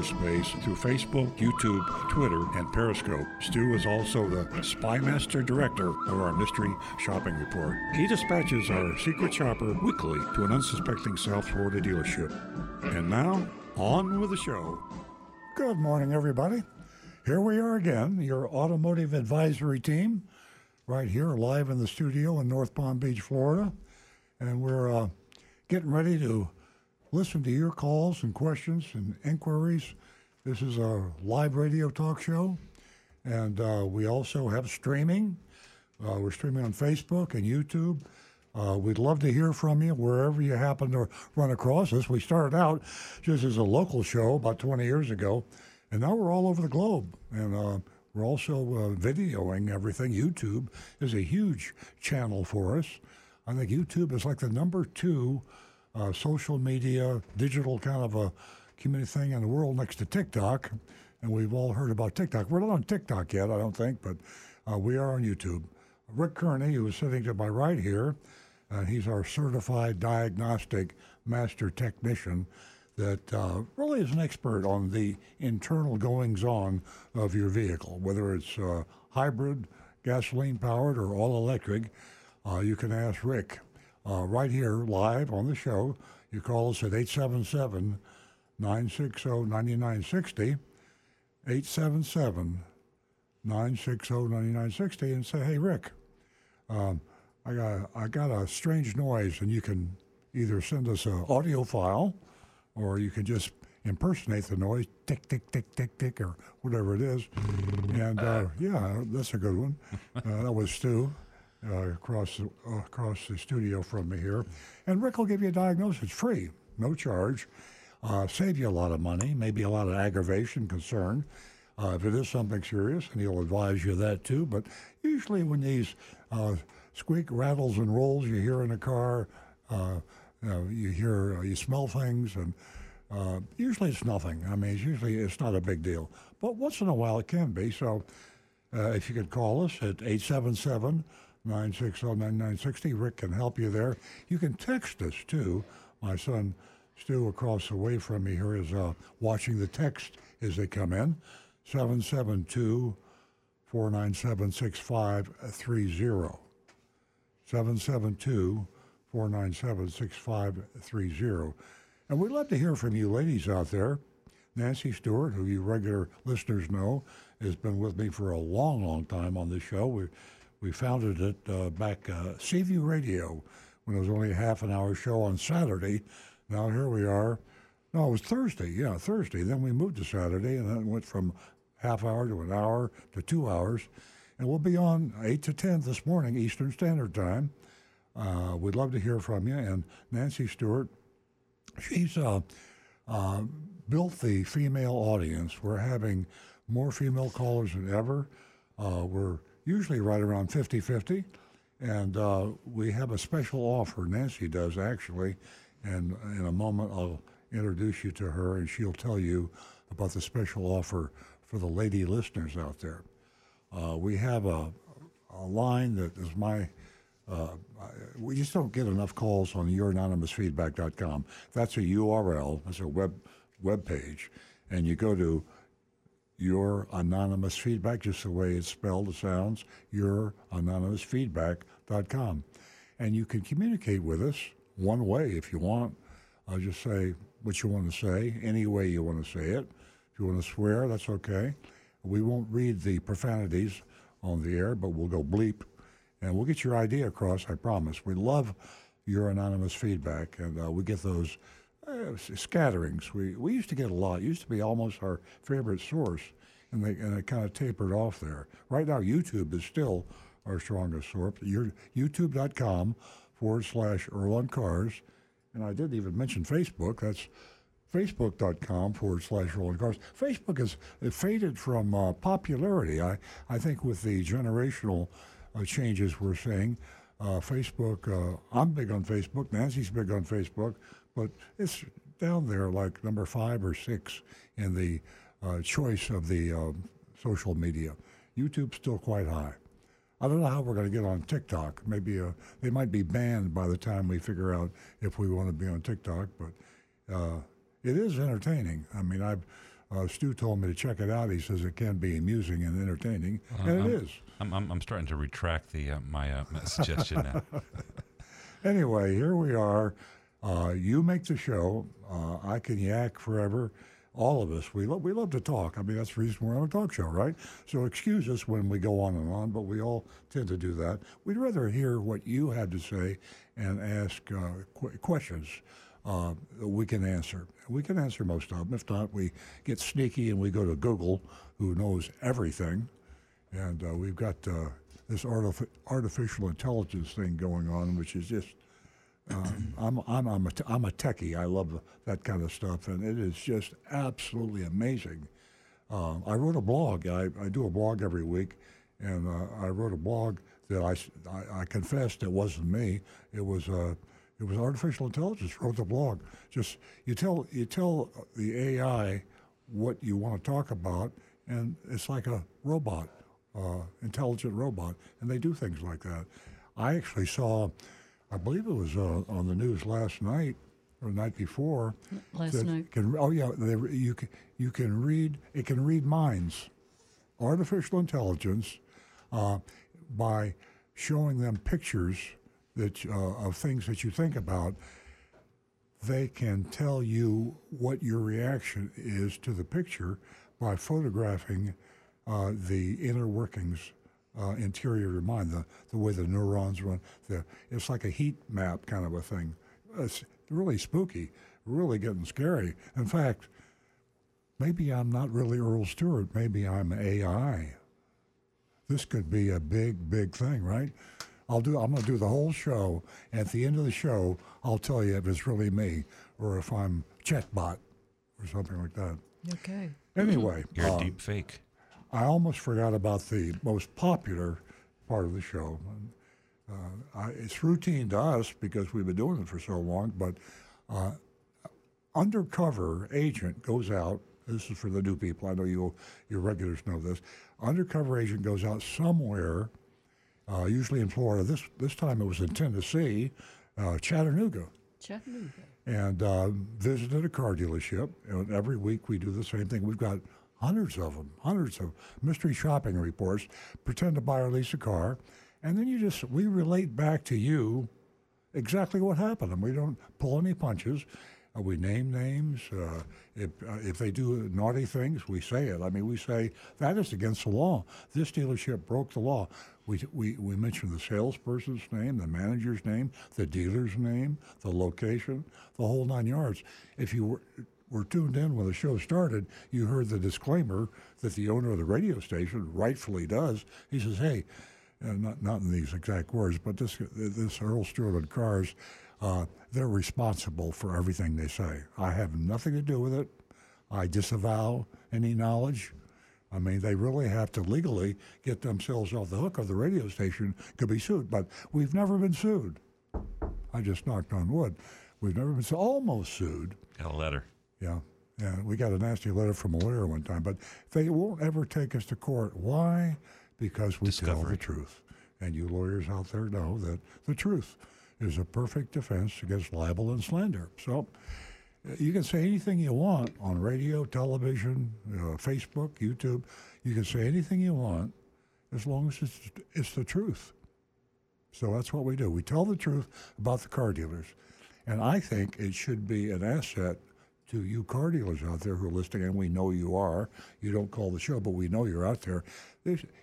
cyberspace through Facebook, YouTube, Twitter, and Periscope. Stu is also the Spymaster Director of our Mystery Shopping Report. He dispatches our secret shopper weekly to an unsuspecting South Florida dealership. And now, on with the show. Good morning, everybody. Here we are again, your automotive advisory team, right here live in the studio in North Palm Beach, Florida. And we're uh, getting ready to listen to your calls and questions and inquiries. This is a live radio talk show, and uh, we also have streaming. Uh, we're streaming on Facebook and YouTube. Uh, we'd love to hear from you wherever you happen to run across us. We started out just as a local show about 20 years ago, and now we're all over the globe. And uh, we're also uh, videoing everything. YouTube is a huge channel for us. I think YouTube is like the number two uh, social media, digital kind of a community thing in the world next to TikTok. And we've all heard about TikTok. We're not on TikTok yet, I don't think, but uh, we are on YouTube. Rick Kearney, who is sitting to my right here, uh, he's our certified diagnostic master technician that uh, really is an expert on the internal goings on of your vehicle, whether it's uh, hybrid, gasoline powered, or all electric. Uh, you can ask Rick uh, right here live on the show. You call us at 877 960 9960. 877 960 9960 and say, hey, Rick, um, I, got, I got a strange noise, and you can either send us an audio file or you can just impersonate the noise, tick, tick, tick, tick, tick, or whatever it is. And uh, yeah, that's a good one. Uh, that was Stu uh, across the, uh, across the studio from me here, and Rick will give you a diagnosis free, no charge, uh, save you a lot of money, maybe a lot of aggravation, concern. Uh, if it is something serious, and he'll advise you that too. But usually, when these uh, squeak, rattles, and rolls you hear in a car, uh, you, hear, you smell things, and usually it's nothing. I mean, it's usually it's not a big deal. But once in a while, it can be. So, if you could call us at 877 960 Rick can help you there. You can text us too. My son Stu across the way from me here is uh, watching the text as they come in. 772 497 6530. 772 497 6530. And we'd love to hear from you ladies out there. Nancy Stewart, who you regular listeners know, has been with me for a long, long time on this show. We we founded it uh, back uh, Seaview Radio when it was only a half an hour show on Saturday. Now here we are. No, it was Thursday. Yeah, Thursday. Then we moved to Saturday, and then went from half hour to an hour to two hours. And we'll be on 8 to 10 this morning, Eastern Standard Time. Uh, we'd love to hear from you. And Nancy Stewart, she's uh, uh, built the female audience. We're having more female callers than ever. Uh, we're usually right around 50 50. And uh, we have a special offer, Nancy does actually. And in a moment, I'll introduce you to her and she'll tell you about the special offer for the lady listeners out there. Uh, we have a, a line that is my, uh, we just don't get enough calls on youranonymousfeedback.com. That's a URL, that's a web, web page. And you go to your anonymous feedback, just the way it's spelled, it sounds, your anonymous feedback.com. And you can communicate with us one way if you want. I'll just say what you want to say, any way you want to say it. If you want to swear, that's okay. We won't read the profanities on the air, but we'll go bleep and we'll get your idea across, I promise. We love your anonymous feedback, and uh, we get those uh, scatterings. We, we used to get a lot. It used to be almost our favorite source, and, they, and it kind of tapered off there. Right now, YouTube is still our strongest source. Your, YouTube.com forward slash Earl Cars. And I didn't even mention Facebook. That's Facebook.com forward slash Earl on Cars. Facebook has faded from uh, popularity. I, I think with the generational uh, changes we're seeing, uh, Facebook, uh, I'm big on Facebook, Nancy's big on Facebook, but it's down there like number five or six in the uh, choice of the um, social media. YouTube's still quite high. I don't know how we're going to get on TikTok. Maybe uh, they might be banned by the time we figure out if we want to be on TikTok, but uh, it is entertaining. I mean, I've uh, Stu told me to check it out. He says it can be amusing and entertaining, and it I'm, is. I'm, I'm, I'm starting to retract the uh, my, uh, my suggestion now. Anyway, here we are. Uh, you make the show. Uh, I can yak forever. All of us, we love we love to talk. I mean, that's the reason we're on a talk show, right? So excuse us when we go on and on, but we all tend to do that. We'd rather hear what you had to say and ask uh, qu- questions uh, we can answer. We can answer most of them. If not, we get sneaky and we go to Google, who knows everything, and uh, we've got uh, this artif- artificial intelligence thing going on, which is just um, I'm, I'm, I'm, a I'm a techie. I love that kind of stuff, and it is just absolutely amazing. Um, I wrote a blog. I, I do a blog every week, and uh, I wrote a blog that I I confessed it wasn't me. It was uh, it was artificial intelligence wrote the blog. Just you tell you tell the AI what you want to talk about, and it's like a robot, uh, intelligent robot, and they do things like that. I actually saw, I believe it was uh, on the news last night or the night before. Last night. Can, oh yeah, they, you can you can read. It can read minds. Artificial intelligence, uh, by showing them pictures that uh, of things that you think about, they can tell you what your reaction is to the picture by photographing uh, the inner workings, uh, interior of your mind, the, the way the neurons run. The, it's like a heat map kind of a thing. It's really spooky, really getting scary. In fact, maybe I'm not really Earl Stewart. Maybe I'm AI. This could be a big, big thing, right? I'll do. I'm going to do the whole show. At the end of the show, I'll tell you if it's really me or if I'm chatbot or something like that. Okay. Anyway, You're a deep fake. I almost forgot about the most popular part of the show. Uh, I, it's routine to us because we've been doing it for so long, but uh, undercover agent goes out. This is for the new people. I know you, your regulars know this. Undercover agent goes out somewhere, uh, usually in Florida. This this time it was in Tennessee, uh, Chattanooga Chattanooga. and uh, visited a car dealership. And every week we do the same thing. We've got hundreds of them, hundreds of mystery shopping reports. Pretend to buy or lease a car, and then you just we relate back to you exactly what happened, and we don't pull any punches. Uh, we name names. Uh, if uh, if they do naughty things, we say it. I mean, we say that is against the law. This dealership broke the law. We, we, we mention the salesperson's name, the manager's name, the dealer's name, the location, the whole nine yards. If you were, were tuned in when the show started, you heard the disclaimer that the owner of the radio station rightfully does. He says, "Hey, uh, not not in these exact words, but this this Earl Stewart and Cars, uh, they're responsible for everything they say. I have nothing to do with it. I disavow any knowledge. I mean, they really have to legally get themselves off the hook, or the radio station could be sued. But we've never been sued. I just knocked on wood. We've never been su- almost sued. Got a letter. Yeah. Yeah, we got a nasty letter from a lawyer one time, but they won't ever take us to court. Why? Because we tell the truth. And you lawyers out there know that the truth is a perfect defense against libel and slander. So uh, you can say anything you want on radio, television, uh, Facebook, YouTube. You can say anything you want as long as it's, it's the truth. So that's what we do. We tell the truth about the car dealers. And I think it should be an asset to you car dealers out there who are listening, and we know you are. You don't call the show, but we know you're out there.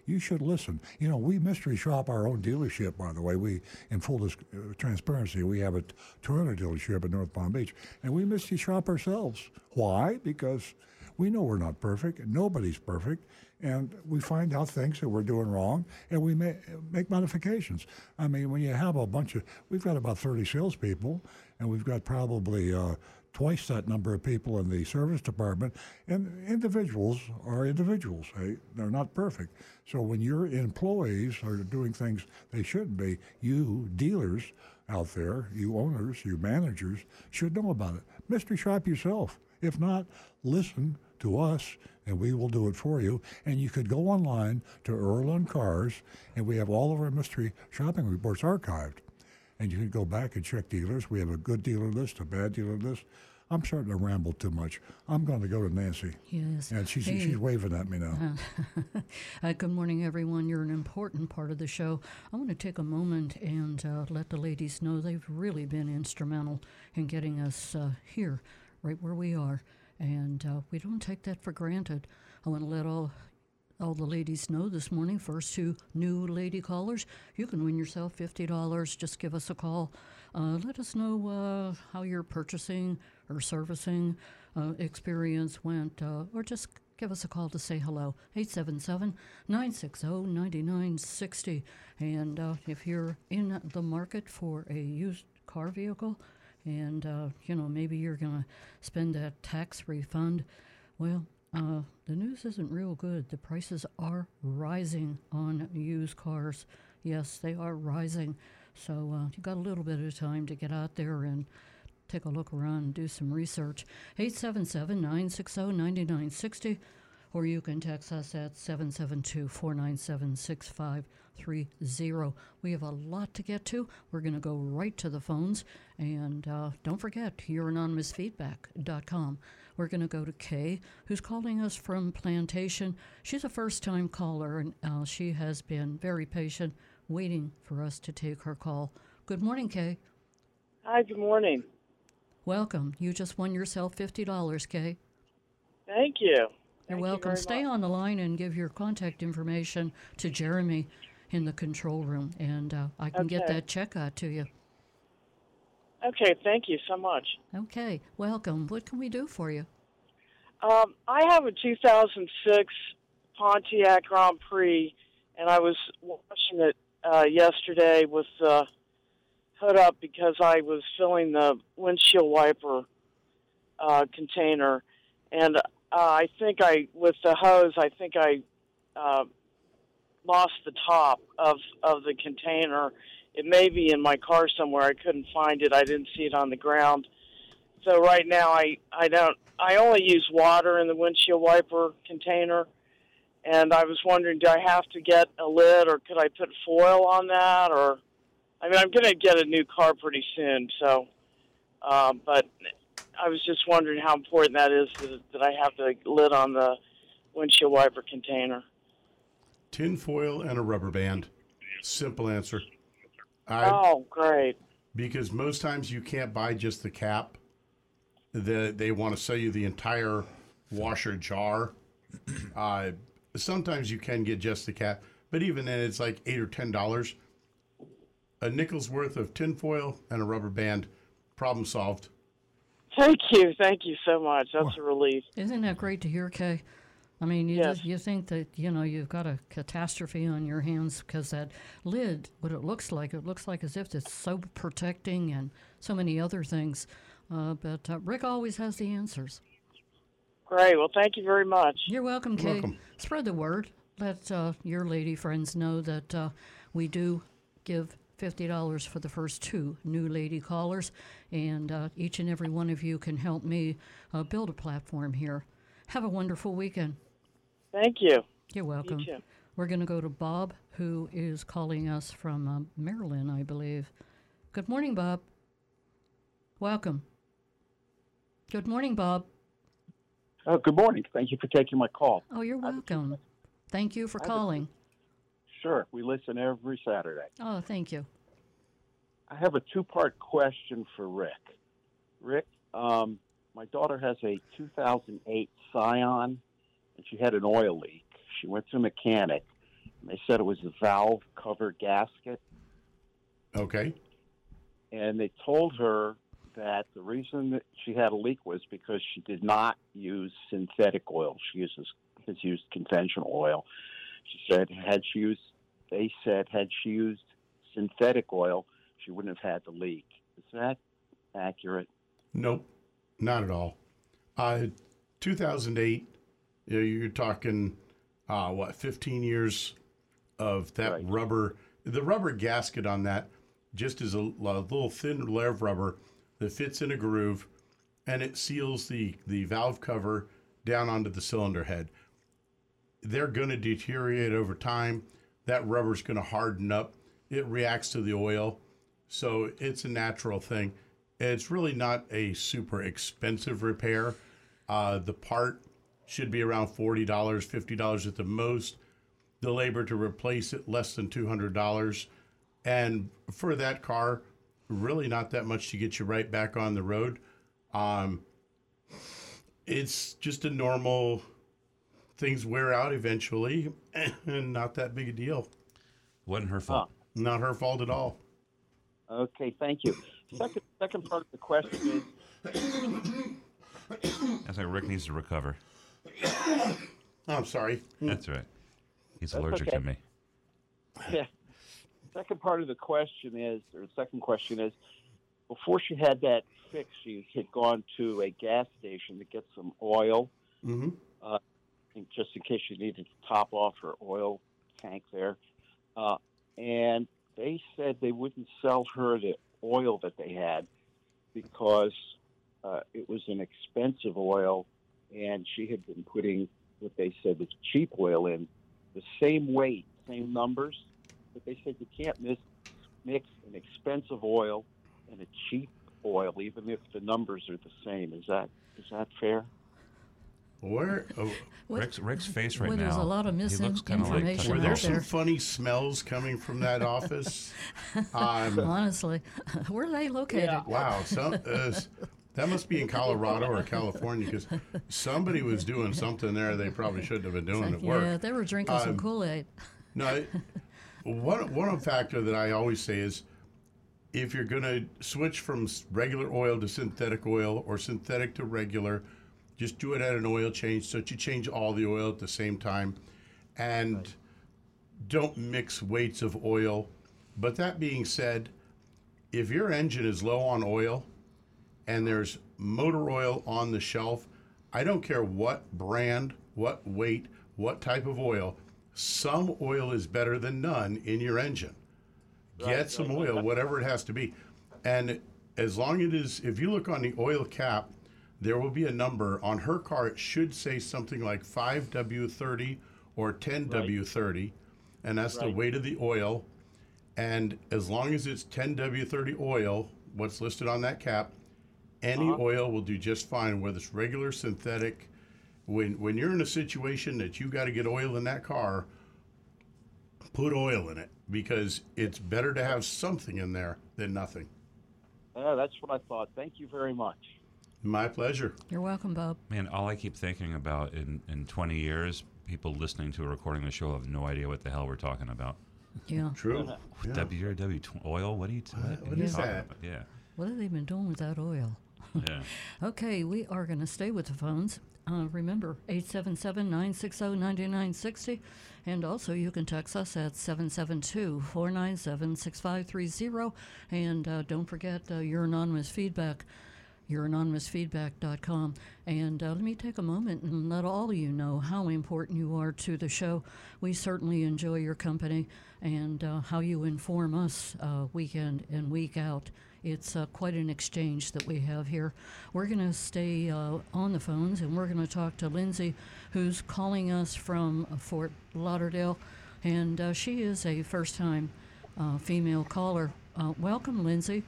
You should listen. You know, we mystery shop our own dealership, by the way. We, in full uh, transparency, we have a Toyota dealership in North Palm Beach, and we mystery shop ourselves. Why? Because we know we're not perfect. Nobody's perfect. And we find out things that we're doing wrong, and we may, make modifications. I mean, when you have a bunch of, we've got about 30 salespeople, and we've got probably uh, twice that number of people in the service department. And individuals are individuals. Hey, they're not perfect. So when your employees are doing things they shouldn't be, you dealers out there, you owners, you managers should know about it. Mystery shop yourself. If not, listen to us and we will do it for you. And you could go online to Earl on Cars, and we have all of our mystery shopping reports archived. And you can go back and check dealers. We have a good dealer list, a bad dealer list. I'm starting to ramble too much. I'm going to go to Nancy. Yes. And she's, Hey. she's waving at me now. Uh, good morning, everyone. You're an important part of the show. I want to take a moment and uh, let the ladies know they've really been instrumental in getting us uh, here, right where we are, and uh, we don't take that for granted. I want to let all all the ladies know this morning. First two new lady callers, you can win yourself fifty dollars. Just give us a call. Uh, let us know uh, how your purchasing or servicing uh, experience went, uh, or just give us a call to say hello. 877 960 9960. And uh, if you're in the market for a used car vehicle, and uh, you know maybe you're going to spend that tax refund, well, uh, the news isn't real good. The prices are rising on used cars. Yes, they are rising. So uh, you got a little bit of time to get out there and take a look around do some research. 877 960 9960, or you can text us at 772 497 6530. We have a lot to get to. We're going to go right to the phones. And uh, don't forget, youranonymousfeedback.com. We're going to go to Kay, who's calling us from Plantation. She's a first time caller, and uh, she has been very patient, waiting for us to take her call. Good morning, Kay. Hi, good morning. Welcome. You just won yourself $50, Kay. Thank you. You're Thank you welcome. very Stay much. on the line and give your contact information to Jeremy in the control room, and uh, I can get that check out to you. Okay, thank you so much. Okay, welcome. What can we do for you? Um, I have a 2006 Pontiac Grand Prix, and I was watching it uh, yesterday with the hood up because I was filling the windshield wiper uh, container, and uh, I think I, with the hose, I think I uh, lost the top of of the container. It may be in my car somewhere. I couldn't find it. I didn't see it on the ground. So right now, I I don't. I only use water in the windshield wiper container, and I was wondering, do I have to get a lid, or could I put foil on that, or I mean, I'm going to get a new car pretty soon, so. Um, but I was just wondering how important that is that, that I have the lid on the windshield wiper container. tin foil and a rubber band. Simple answer. I, Oh, great. because most times you can't buy just the cap. The, they want to sell you the entire washer jar. Uh, sometimes you can get just the cap, but even then, it's like eight or ten dollars. A nickel's worth of tin foil and a rubber band. Problem solved. Thank you, thank you so much. That's a relief. Isn't that great to hear, Kay? I mean, you Yes. just, you think that you know you've got a catastrophe on your hands because that lid, what it looks like, it looks like as if it's so protecting and so many other things. Uh, but uh, Rick always has the answers. Great. Well, thank you very much. You're welcome, Kay. welcome. Spread the word. Let uh, your lady friends know that uh, we do give $50 for the first two new lady callers, and uh, each and every one of you can help me uh, build a platform here. Have a wonderful weekend. Thank you. You're welcome. too. We're going to go to Bob, who is calling us from uh, Maryland, I believe. Good morning, Bob. Welcome. Good morning, Bob. Oh, good morning. Thank you for taking my call. Oh, you're welcome. Thank you for calling. Sure, we listen every Saturday. Oh, thank you. I have a two part question for Rick. Rick, um, my daughter has a 2008 Scion, and she had an oil leak. She went to a mechanic, and they said it was a valve cover gasket, Okay. and they told her that the reason that she had a leak was because she did not use synthetic oil. She uses has used conventional oil. She said had she used they said had she used synthetic oil, she wouldn't have had the leak. Is that accurate? Nope. Not at all. Uh, 2008, you know, you're talking, uh, what, 15 years of that Right. rubber. The rubber gasket on that just is a, a little thin layer of rubber that fits in a groove and it seals the, the valve cover down onto the cylinder head. They're going to deteriorate over time. That rubber's going to harden up. It reacts to the oil. So it's a natural thing. It's really not a super expensive repair. Uh, the part should be around $40, $50 at the most. The labor to replace it, less than $200. And for that car, really not that much to get you right back on the road. Um, it's just a normal, things wear out eventually, and not that big a deal. Wasn't her fault. Not her fault at all. Okay, thank you. Second, second part of the question is That's like Rick needs to recover. I'm sorry. That's right. He's That's allergic okay. to me. Yeah. Second part of the question is, or the second question is, before she had that fix, she had gone to a gas station to get some oil, hmm in- just in case she needed to top off her oil tank there. Uh, and they said they wouldn't sell her the oil that they had because uh, it was an expensive oil, and she had been putting what they said was cheap oil in, the same weight, same numbers, but they said you can't mis- mix an expensive oil and a cheap oil, even if the numbers are the same. Is that is that fair? Where oh, What- Rick's, Rick's face right well, now. there's a lot of he looks kinda like misinformation were there some funny smells coming from that office? Um, Honestly, where are they located? wow, some, uh, that must be in Colorado or California because somebody was doing something there they probably shouldn't have been doing at work. Yeah, they were drinking some Um, Kool Aid. No, one one factor that I always say is if you're going to switch from regular oil to synthetic oil or synthetic to regular, just do it at an oil change so that you change all the oil at the same time, and don't mix weights of oil. But that being said, if your engine is low on oil and there's motor oil on the shelf, I don't care what brand, what weight, what type of oil, some oil is better than none in your engine. Get some oil, whatever it has to be. And as long as it is, if you look on the oil cap, there will be a number. On her car, it should say something like 5W30 or 10W30, and that's the weight of the oil. And as long as it's 10W30 oil, what's listed on that cap, any oil will do just fine, whether it's regular, synthetic. When when you're in a situation that you got to get oil in that car, put oil in it because it's better to have something in there than nothing. Uh, that's what I thought. Thank you very much. My pleasure. You're welcome, Bob. Man, all I keep thinking about in, in 20 years, people listening to a recording of the show have no idea what the hell we're talking about. Yeah. True. Yeah. WRW oil? What are you, t- what what are you is talking that? about? Yeah. What have they been doing with that oil? Yeah. Okay, we are going to stay with the phones. Uh, remember, 877 960 9960. And also, you can text us at 772 497 6530. And uh, don't forget uh, your anonymous feedback, youranonymousfeedback.com. And uh, let me take a moment and let all of you know how important you are to the show. We certainly enjoy your company and uh, how you inform us uh, week in and week out. It's uh, quite an exchange that we have here. We're going to stay uh, on the phones and we're going to talk to Lindsay, who's calling us from Fort Lauderdale. And uh, she is a first time uh, female caller. Uh, welcome, Lindsay.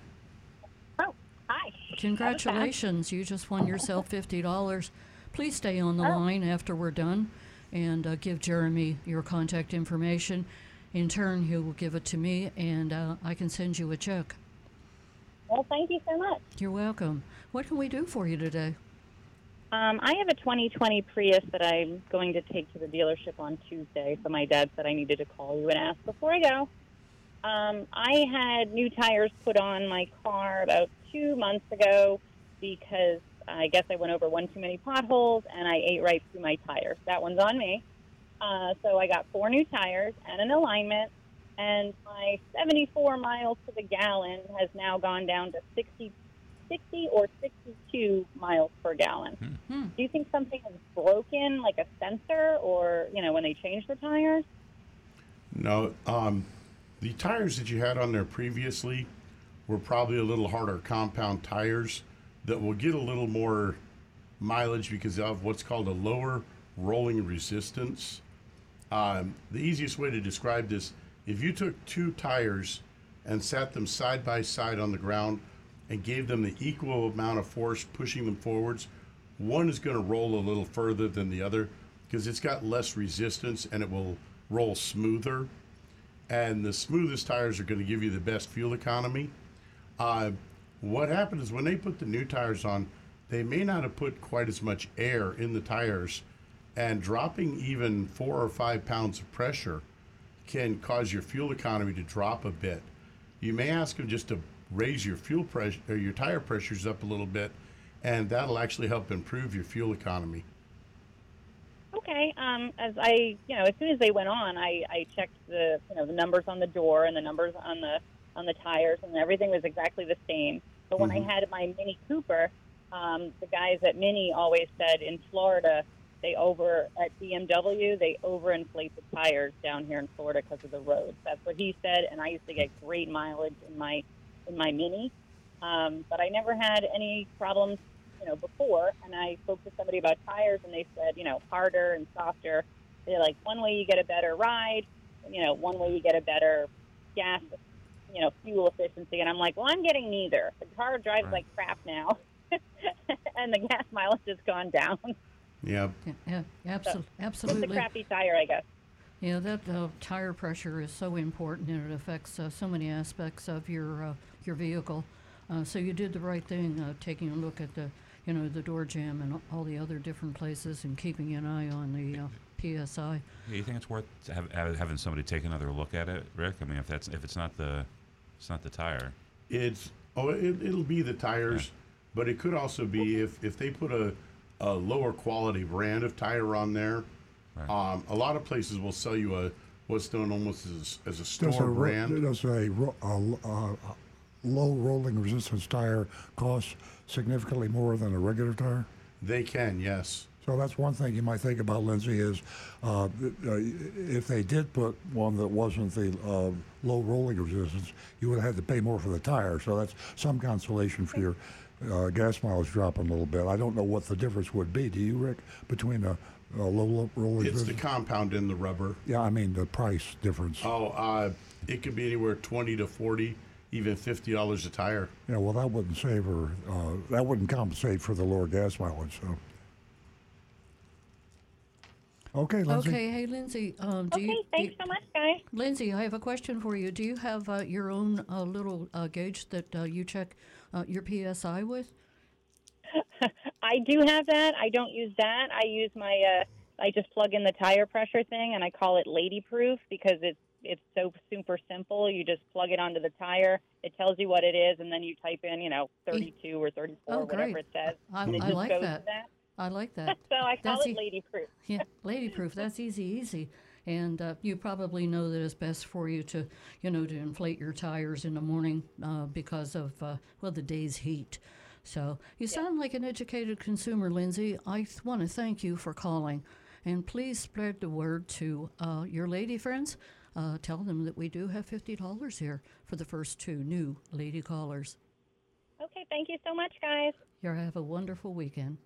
Oh, hi. Congratulations. You just won yourself $50. Please stay on the line after we're done and uh, give Jeremy your contact information. In turn, he will give it to me and uh, I can send you a check. Well, thank you so much. You're welcome. What can we do for you today? Um, I have a 2020 Prius that I'm going to take to the dealership on Tuesday. So my dad said I needed to call you and ask before I go. Um, I had new tires put on my car about two months ago because I guess I went over one too many potholes and I ate right through my tires. That one's on me. Uh, so I got four new tires and an alignment, and my 74 miles to the gallon has now gone down to 60 or 62 miles per gallon. Hmm. Do you think something is broken, like a sensor, or you know when they change the tires? No, um, the tires that you had on there previously were probably a little harder compound tires that will get a little more mileage because of what's called a lower rolling resistance. Um, the easiest way to describe this if you took two tires and sat them side by side on the ground and gave them the equal amount of force pushing them forwards, one is going to roll a little further than the other because it's got less resistance and it will roll smoother. And the smoothest tires are going to give you the best fuel economy. Uh, what happened is when they put the new tires on, they may not have put quite as much air in the tires, and dropping even four or five pounds of pressure can cause your fuel economy to drop a bit. You may ask them just to raise your fuel pressure or your tire pressures up a little bit, and that'll actually help improve your fuel economy. Okay. Um, as I, you know, as soon as they went on, I, I checked the, you know, the numbers on the door and the numbers on the on the tires, and everything was exactly the same. But when I had my Mini Cooper, um, the guys at Mini always said in Florida they over at BMW they overinflate the tires down here in Florida because of the roads. That's what he said, and I used to get great mileage in my in my Mini, um, but I never had any problems, you know, before. And I spoke to somebody about tires, and they said, you know, harder and softer. They're like one way you get a better ride, you know, one way you get a better gas, you know, fuel efficiency. And I'm like, well, I'm getting neither. The car drives Right. like crap now, and the gas mileage has gone down. Yeah, Yeah, yeah, absol- Just a crappy tire, I guess. Yeah, that uh, tire pressure is so important, and it affects uh, so many aspects of your uh, your vehicle. Uh, so you did the right thing, uh, taking a look at the you know the door jamb and all the other different places, and keeping an eye on the uh, psi. Yeah, you think it's worth have, have, having somebody take another look at it, Rick? I mean, if that's if it's not the it's not the tire. It's oh, it, it'll be the tires, but it could also be if if they put a a lower quality brand of tire on there. Right. Um, a lot of places will sell you a what's known almost as as a Does store a, ro- brand. does a, a, a, a low rolling resistance tire cost significantly more than a regular tire? They can, yes. So that's one thing you might think about, Lindsay, is uh, uh, if they did put one that wasn't the uh, low rolling resistance, you would have had to pay more for the tire. So that's some consolation for your uh, gas mileage dropping a little bit. I don't know what the difference would be. Do you, Rick, between a, a low, roller? rolling It's the compound in the rubber. yeah, I mean the price difference. Oh, uh, it could be anywhere twenty to forty, even fifty dollars a tire. Yeah, well, that wouldn't save her. Uh, that wouldn't compensate for the lower gas mileage. So. Okay, Lindsay. Okay, hey Lindsay, um, do Okay, you, thanks do- so much, guys. Lindsay, I have a question for you. Do you have uh, your own uh, little uh, gauge that uh, you check uh, your psi with? I do have that. I don't use that. I use my. Uh, I just plug in the tire pressure thing, and I call it Lady Proof because it's it's so super simple. You just plug it onto the tire. It tells you what it is, and then you type in, you know, 32 or 34, Oh, whatever it says. I, it I like that. that. I like that. So I call That's it e- Lady Proof. Yeah, lady proof. That's easy, easy. And uh, you probably know that it's best for you to, you know, to inflate your tires in the morning uh, because of, uh, well, the day's heat. So you sound like an educated consumer, Lindsay. I th- want to thank you for calling. And please spread the word to uh, your lady friends. Uh, tell them that we do have $50 here for the first two new lady callers. Okay, thank you so much, guys. You have a wonderful weekend.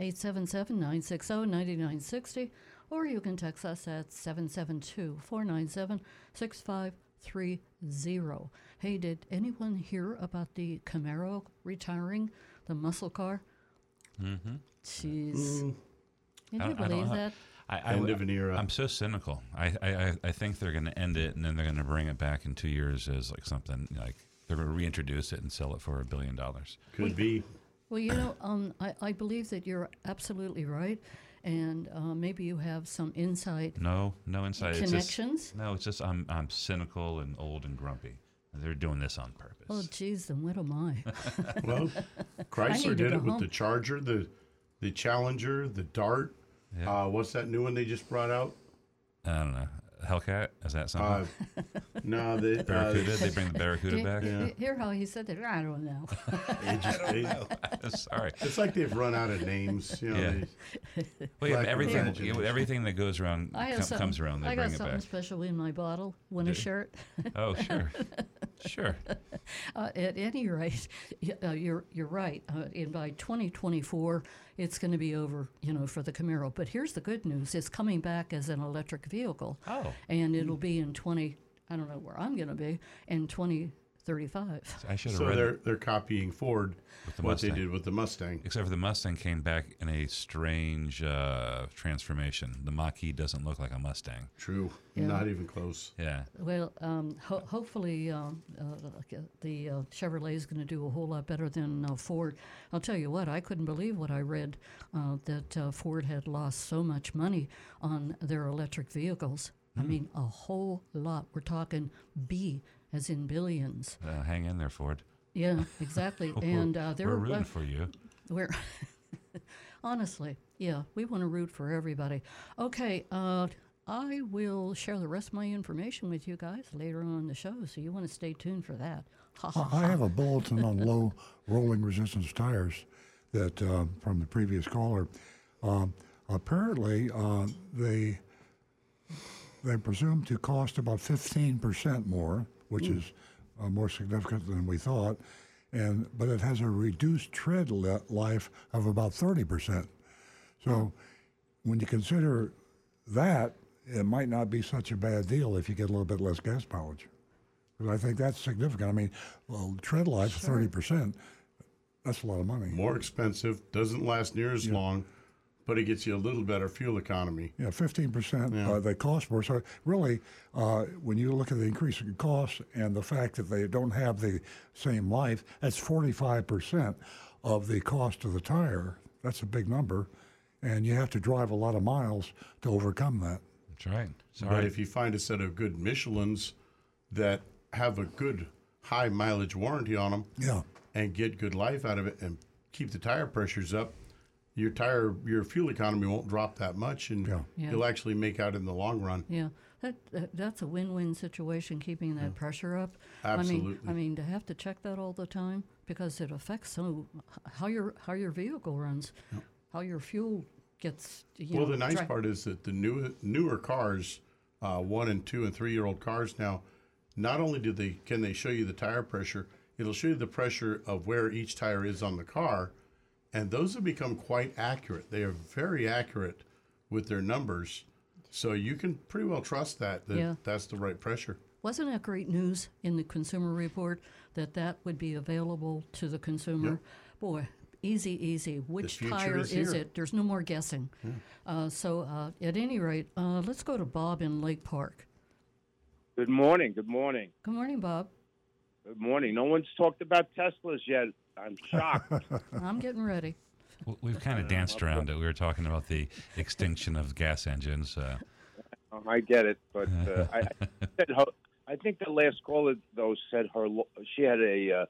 877 960 9960, or you can text us at 772 497 6530. Hey, did anyone hear about the Camaro retiring the muscle car? Mm-hmm. Jeez. Can I you don't- I don't believe know. that? I, I, End of an era. I'm so cynical. I, I, I- I think they're going to end it, and then they're going to bring it back in two years as like something like they're going to reintroduce it and sell it for a billion dollars. Could be. Well, you know, um, I, I believe that you're absolutely right. And uh, maybe you have some insight No, no insight. It's just- connections. no, it's just I'm I'm cynical and old and grumpy. They're doing this on purpose. Oh, geez, then what am I? Well, Chrysler to did go it with the Charger, the the Challenger, the Dart. Yeah. Uh, what's that new one they just brought out? I don't know. Hellcat? Is that Uh, something? no, the, uh, they bring the Barracuda Hear- back? hear- Hear how he said that? I don't know. they just, they, Sorry. it's like they've run out of names. You know, Yeah. they- Well, yeah, everything, imagination. you know, everything that goes around com- something, comes around. They I got it something back. special in my bottle. Want a shirt? Oh, sure, sure. Uh, at any rate, uh, you're you're right. Uh, and by 2024, it's going to be over, you know, for the Camaro. But here's the good news: it's coming back as an electric vehicle, Oh, and it'll be in 20. I don't know where I'm going to be in 2035. I should have so read they're it they're copying Ford with the what Mustang. they did with the Mustang. Except for the Mustang came back in a strange uh, transformation. The Mach-E doesn't look like a Mustang. True, Yeah. not even close. Yeah. Well, um, ho- hopefully um, uh, the uh, Chevrolet is going to do a whole lot better than uh, Ford. I'll tell you what, I couldn't believe what I read uh, that uh, Ford had lost so much money on their electric vehicles. I mean, a whole lot. We're talking B as in billions. Uh, hang in there, Ford. Yeah, exactly. and uh, they're We're rooting uh, for you. we're honestly, yeah, we want to root for everybody. Okay, uh, I will share the rest of my information with you guys later on in the show, so you want to stay tuned for that. Ha, ha, I I have a bulletin on low rolling resistance tires that uh, from the previous caller. Um, apparently, uh, they they presume to cost about 15% more, which is uh, more significant than we thought, and but it has a reduced tread li- life of about 30%. So when you consider that, it might not be such a bad deal if you get a little bit less gas mileage. Because I think that's significant. I mean, well, tread life, thirty percent. That's a lot of money. More expensive, doesn't last near as long, but it gets you a little better fuel economy. Yeah, fifteen percent. Yeah. Uh, they cost more. So really, uh, when you look at the increase in costs and the fact that they don't have the same life, that's forty-five percent of the cost of the tire. That's a big number, and you have to drive a lot of miles to overcome that. That's right. But if you find a set of good Michelins that have a good high mileage warranty on them Yeah. and get good life out of it and keep the tire pressures up, your tire your fuel economy won't drop that much and Yeah. Yeah. you'll actually make out in the long run. Yeah, that, that that's a win-win situation, keeping that pressure up. absolutely I mean, I mean to have to check that all the time because it affects so how your how your vehicle runs, how your fuel gets. You well, know, the nice dra- part is that the new newer cars, uh, one and two and three year old cars now, not only do they can they show you the tire pressure, it'll show you the pressure of where each tire is on the car, and those have become quite accurate. They are very accurate with their numbers, so you can pretty well trust that that Yeah. that's the right pressure. Wasn't that great news in the consumer report that that would be available to the consumer? Boy, easy, easy. Which tire is is, it? There's no more guessing. Uh, so, uh, at any rate, uh, let's go to Bob in Lake Park. Good morning. Good morning. Good morning, Bob. Good morning. No one's talked about Teslas yet. I'm shocked. I'm getting ready. We've kind of danced around it. We were talking about the extinction of gas engines. Uh, Um, I get it, but uh, I, I, her, I think the last caller though said her she had a, uh,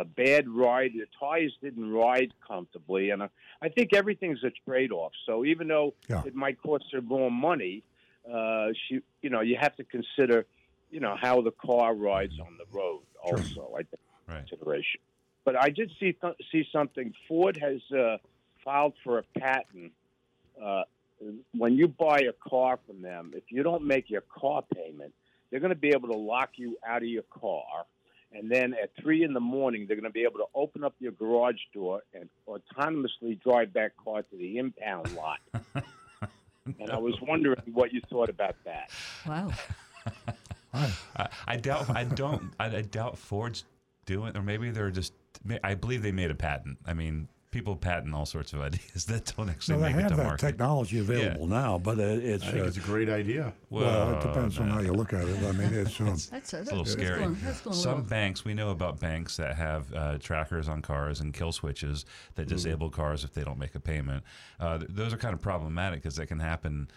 a bad ride. The tires didn't ride comfortably, and I, I think everything's a trade-off. So even though Yeah. it might cost her more money, uh, she you know you have to consider you know how the car rides on the road also. I think right. consideration. But I did see th- see something. Ford has uh, filed for a patent. Uh, when you buy a car from them, if you don't make your car payment, they're going to be able to lock you out of your car. And then at three in the morning, they're going to be able to open up your garage door and autonomously drive that car to the impound lot. and I was wondering what you thought about that. Wow. I, I doubt. I don't. I, I doubt Ford's doing, or maybe they're just. I believe they made a patent. I mean, people patent all sorts of ideas that don't actually So they make it have to that market. technology available now, but it, it's, I think uh, it's a great idea. well, it depends on how you look at it. I mean, it's, um, That's, a, It's a little scary. Going, going Some little- banks, we know about banks that have uh, trackers on cars and kill switches that disable cars if they don't make a payment. Uh, th- those are kind of problematic because that can happen.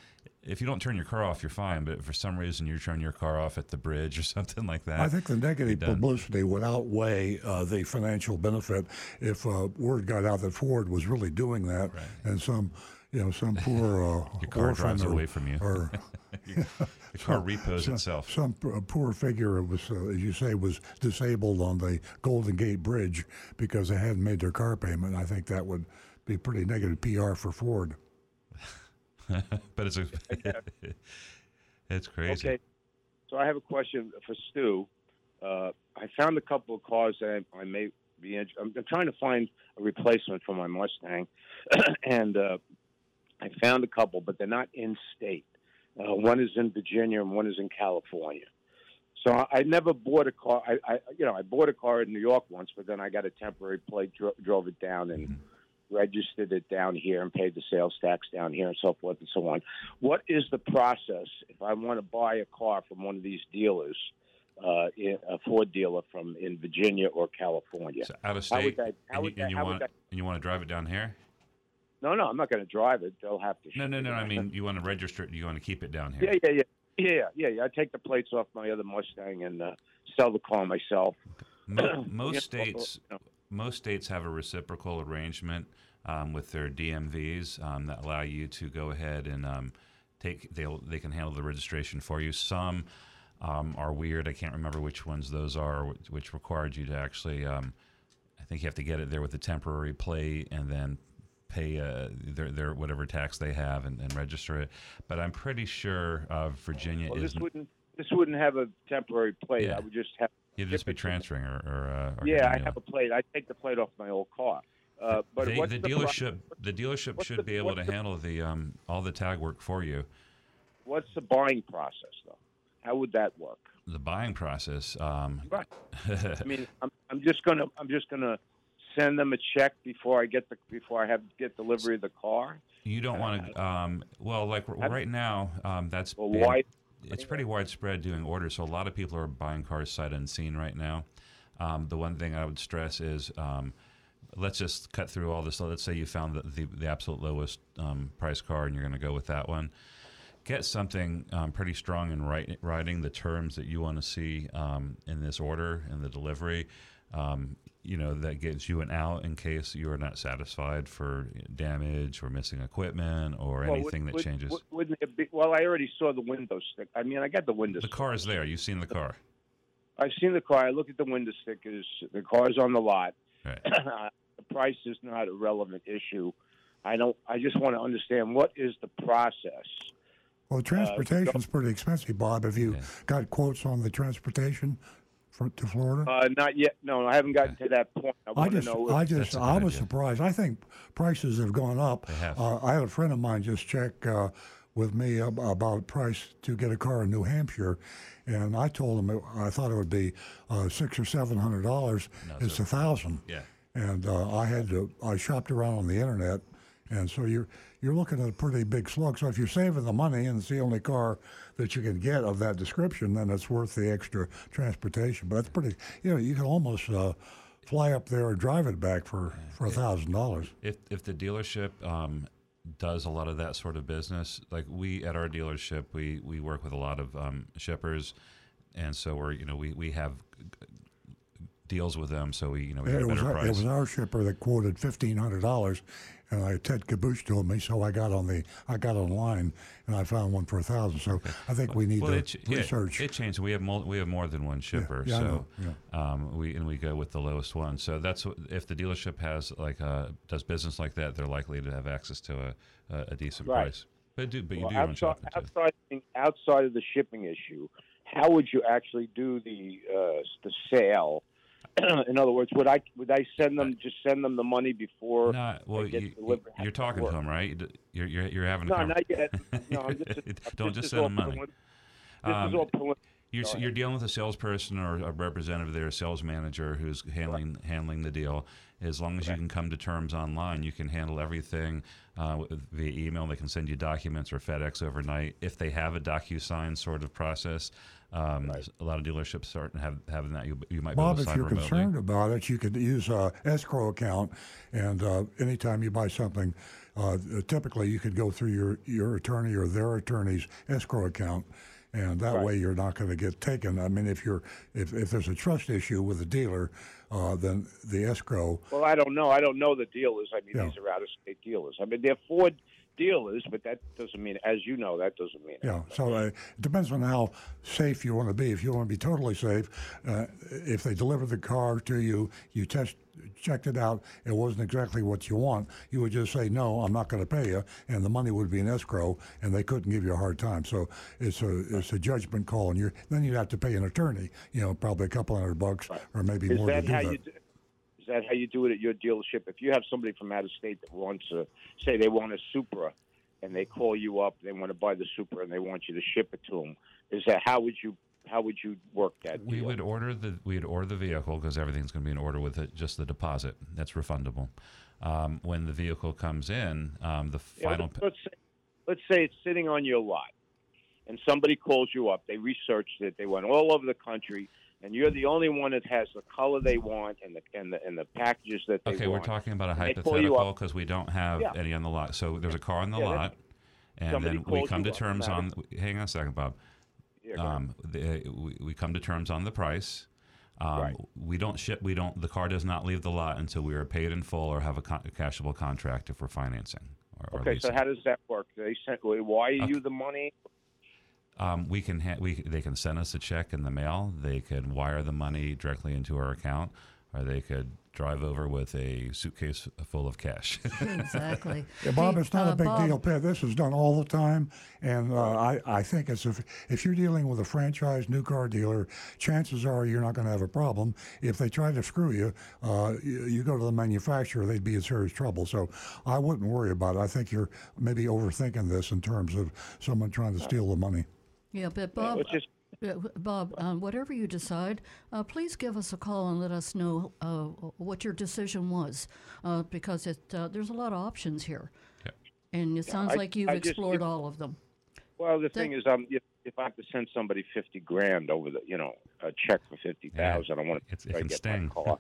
If you don't turn your car off, you're fine. But if for some reason you turn your car off at the bridge or something like that, I think the negative publicity would outweigh uh, the financial benefit if uh, word got out that Ford was really doing that, Right. and some, you know, some poor uh, Your car drives or, away from you. or The car repos some, itself. some poor figure was, uh, as you say, was disabled on the Golden Gate Bridge because they hadn't made their car payment. I think that would be pretty negative PR for Ford. but it's a, it's crazy. Okay. So I have a question for Stu. Uh, I found a couple of cars that I, I may be. I'm, I'm trying to find a replacement for my Mustang, and uh, I found a couple, but they're not in state. Uh, one is in Virginia and one is in California. So I, I never bought a car. I, I, you know, I bought a car in New York once, but then I got a temporary plate, dro- drove it down, and registered it down here, and paid the sales tax down here, and so forth and so on. What is the process if I want to buy a car from one of these dealers, uh, in, a Ford dealer from in Virginia or California? So out of How state, would that? How and, would you, and you How want that? and you want to drive it down here? No, no, I'm not going to drive it. They'll have to. No, no, no. I mean, you want to register it. You want to keep it down here. Yeah, yeah, yeah, yeah, yeah, yeah. I take the plates off my other Mustang and uh, sell the car myself. Mo- most Yeah, states, you know. Most states have a reciprocal arrangement um, with their DMVs um, that allow you to go ahead and um, take. They they can handle the registration for you. Some um, are weird. I can't remember which ones those are, which, which required you to actually. Um, I think you have to get it there with a temporary plate and then pay uh, their, their whatever tax they have and, and register it. But I'm pretty sure uh, Virginia Well, is. this wouldn't. This wouldn't have a temporary plate. Yeah. I would just have. You'd just be ship it to them. transferring or. or, uh, or Yeah, I have a plate. I take the plate off my old car. Uh, but They- the the dealership, the dealership should the- be able to the- handle the um, all the tag work for you. what's the buying process though? How would that work? The buying process. Um, Right. I mean, I'm, I'm just gonna I'm just gonna send them a check before I get the before I have get delivery of the car. you don't want to. Um, well, like right now, um, that's Well, why? It's pretty widespread doing orders, so a lot of people are buying cars sight unseen right now. Um, the one thing I would stress is. Um, Let's just cut through all this. So let's say you found the, the, the absolute lowest um, price car and you're going to go with that one. get something um, pretty strong in write, writing the terms that you want to see um, in this order and the delivery. Um, you know that gets you an out in case you are not satisfied for damage or missing equipment or Well, anything would- that would- changes. would- Wouldn't it be? Well, I already saw the window stick. I mean, I got the window. the car is there. You've seen the car. I've seen the car. I look at the window stickers. The car's on the lot. Right. Uh, the price is not a relevant issue. I don't. I just want to understand what is the process. Well, transportation transportation's pretty expensive, Bob. Have you Yeah. got quotes on the transportation for, to Florida? Uh, not yet. No, I haven't gotten to that point. I I just, know. I just, That's a I good was idea. surprised. I think prices have gone up. They have. Uh, I had a friend of mine just check uh, with me about price to get a car in New Hampshire, and I told him it, I thought it would be uh, six or seven hundred dollars. No, it's a thousand. Yeah. And uh, I had to. I shopped around on the internet, and so you're you're looking at a pretty big slug. So if you're saving the money and it's the only car that you can get of that description, then it's worth the extra transportation. But that's pretty. You know, you can almost. Uh, Fly up there and drive it back for for a thousand dollars. if if the dealership um, does a lot of that sort of business, like we at our dealership, we we work with a lot of um, shippers, and so we're you know we we have deals with them, so we you know we get a better our, price. it was our shipper that quoted fifteen hundred dollars, and I Ted Caboose told me, so I got on the I got online and I found one for a thousand. So I think we need well, to it, ch- yeah, research. it changed. We have mul- we have more than one shipper, yeah, I so know, um, we and we go with the lowest one. So that's if the dealership has like uh, does business like that, they're likely to have access to a, a, a decent Right. price. But do but you well, do your own outside, outside, outside of the shipping issue, how would you actually do the uh, the sale? In other words, would I would I send them just send them the money before? No, well, get you, you're talking to them, right? You're you're, you're having a No, not yet. No, just, Don't just send them money. Um, is all prelim- You're, Go s- ahead. you're dealing with a salesperson or a representative there, a sales manager who's handling handling the deal. As long as you can come to terms online, you can handle everything uh, via email. They can send you documents or FedEx overnight. If they have a DocuSign sort of process, um, a lot of dealerships start have having that. You, you might Bob, be able if to sign you're remotely. concerned about it, you could use a escrow account, and uh, anytime you buy something, uh, typically you could go through your your attorney or their attorney's escrow account. And that Right. way, you're not going to get taken. I mean, if you're if, if there's a trust issue with the dealer, uh, then the escrow Well, I don't know. I don't know the dealers. I mean, Yeah. these are out of state dealers. I mean, they're Ford. Dealers, but that doesn't mean, as you know, that doesn't mean. Yeah, so uh, it depends on how safe you want to be. If you want to be totally safe, uh, if they deliver the car to you, you test checked it out, it wasn't exactly what you want, you would just say no, I'm not going to pay you, and the money would be in escrow, and they couldn't give you a hard time. So it's a it's a judgment call, and you then you'd have to pay an attorney, you know, probably a couple hundred bucks or maybe Is more to do that. Do, is that how you do it at your dealership? If you have somebody from out of state that wants to say they want a Supra, and they call you up, they want to buy the Supra, and they want you to ship it to them, is that how would you how would you work that? We deal? would order the we would order the vehicle because everything's going to be in order with it, just the deposit that's refundable. Um, when the vehicle comes in, um, the final let's, let's say, let's say it's sitting on your lot, and somebody calls you up. They researched it. They went all over the country, and you're the only one that has the color they want and the and the and the packages that they want. Okay, we're talking about a And they call you hypothetical because we don't have Yeah. any on the lot. So there's a car on the Yeah, lot, and then we come to terms on. Hang on a second, Bob. Yeah. Um, the, we, we come to terms on the price. Um, Right. We don't ship. We don't. The car does not leave the lot until we are paid in full or have a, con- a cashable contract if we're financing. Or, or okay, so how does that work? They sent you Okay. the money. Um, we can ha- we they can send us a check in the mail. They could wire the money directly into our account, or they could drive over with a suitcase full of cash. exactly. Yeah, Bob, Hey, it's not uh, a big Bob, deal. Pat, This is done all the time, and uh, I, I think it's if if you're dealing with a franchise new car dealer, chances are you're not going to have a problem. If they try to screw you, uh, you, you go to the manufacturer, they'd be in serious trouble. So I wouldn't worry about it. I think you're maybe overthinking this in terms of someone trying to steal the money. Yeah, but Bob, let's uh, Bob, um, whatever you decide, uh, please give us a call and let us know uh, what your decision was, uh, because it, uh, there's a lot of options here, Yep. and it sounds I- like you've I just- explored if- all of them. Well, the thing is, um, if, if I have to send somebody fifty grand over the, you know, a check for fifty thousand, I want It's, to it try to get sting. my car.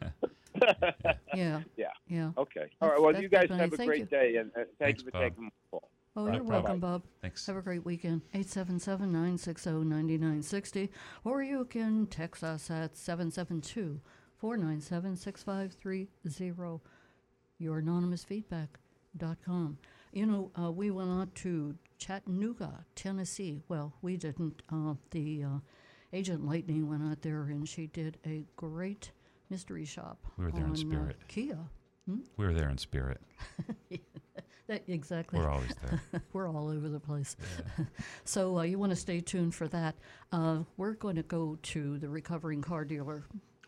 Yeah, yeah. yeah. Okay. All right. Well, you guys definitely- have a thank great you. day, and, and thank Thanks, you for Bob. taking my call. Oh, you're welcome, Bob. Thanks. Have a great weekend. 877 960 9960. Or you can text us at 772 497 6530. Your anonymous feedback.com. You know, uh, we went out to Chattanooga, Tennessee. Well, we didn't. Uh, the uh, agent Lightning went out there and she did a great mystery shop. We were there in spirit. Uh, Kia. We were there in spirit. That, exactly. We're always there. We're all over the place. so uh, you want to stay tuned for that. Uh, we're going to go to the recovering car dealer.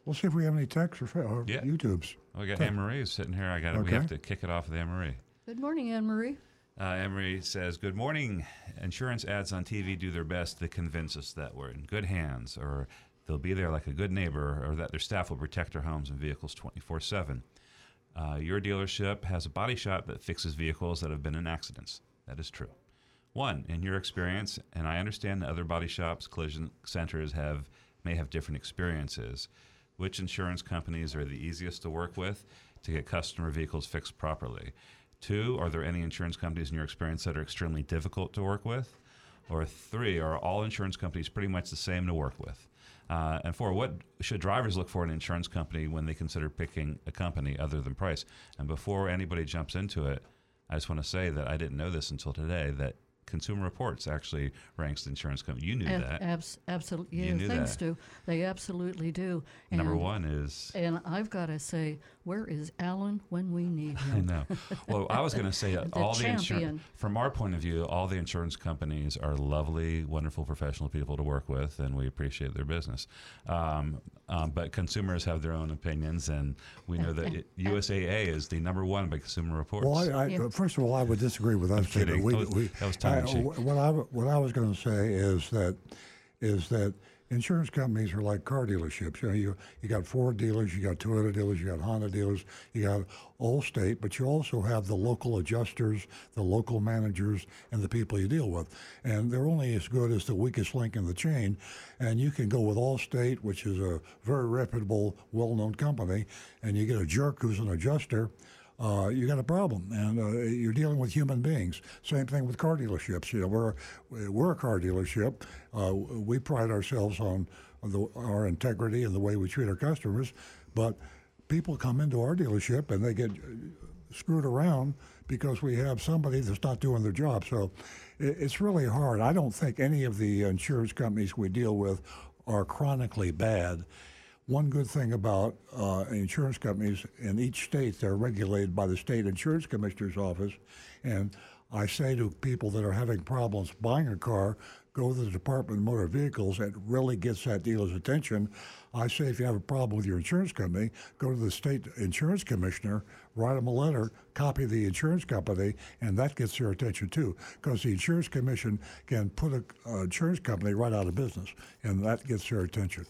We'll see if we have any texts or, fa- or Yeah. YouTubes. We got Anne Marie sitting here. I got. We have to kick it off with Anne Marie. Good morning, Anne Marie. Uh, Marie says, Good morning. Insurance ads on TV do their best to convince us that we're in good hands, or they'll be there like a good neighbor, or that their staff will protect our homes and vehicles 24 7. Uh, your dealership has a body shop that fixes vehicles that have been in accidents. That is true. One, in your experience, and I understand that other body shops, collision centers have may have different experiences. Which insurance companies are the easiest to work with to get customer vehicles fixed properly? Two, are there any insurance companies in your experience that are extremely difficult to work with? Or three, are all insurance companies pretty much the same to work with? Uh, and four, what should drivers look for in an insurance company when they consider picking a company other than price? And before anybody jumps into it, I just want to say that I didn't know this until today that Consumer Reports actually ranks the insurance company. You knew Ab- that. abs- absolutely. You knew thanks that. to. They absolutely do. Number one is And I've got to say, where is Alan when we need him? I know. Well, I was going to say uh, all the insurance from our point of view, all the insurance companies are lovely, wonderful, professional people to work with, and we appreciate their business. Um, um, but consumers have their own opinions, and we know that it, USAA is the number one by Consumer Reports. Well, I, I, Yeah. First of all, I would disagree with that statement. kidding. We, That was- we, that was tongue-in-cheek. What I what I was going to say is that is that insurance companies are like car dealerships. You know, you you got Ford dealers, you got Toyota dealers, you got Honda dealers, you got Allstate, but you also have the local adjusters, the local managers, and the people you deal with. And they're only as good as the weakest link in the chain. And you can go with Allstate, which is a very reputable, well-known company, and you get a jerk who's an adjuster uh, you got a problem, and uh, you're dealing with human beings. Same thing with car dealerships. You know, we're we're a car dealership. Uh, we pride ourselves on the, our integrity and the way we treat our customers, but people come into our dealership and they get screwed around because we have somebody that's not doing their job. So it, it's really hard. I don't think any of the insurance companies we deal with are chronically bad. One good thing about uh, insurance companies in each state, they're regulated by the state insurance commissioner's office. And I say to people that are having problems buying a car, go to the Department of Motor Vehicles. It really gets that dealer's attention. I say if you have a problem with your insurance company, go to the state insurance commissioner, write them a letter, copy the insurance company, and that gets their attention too. Because the insurance commission can put an insurance company right out of business, and that gets their attention.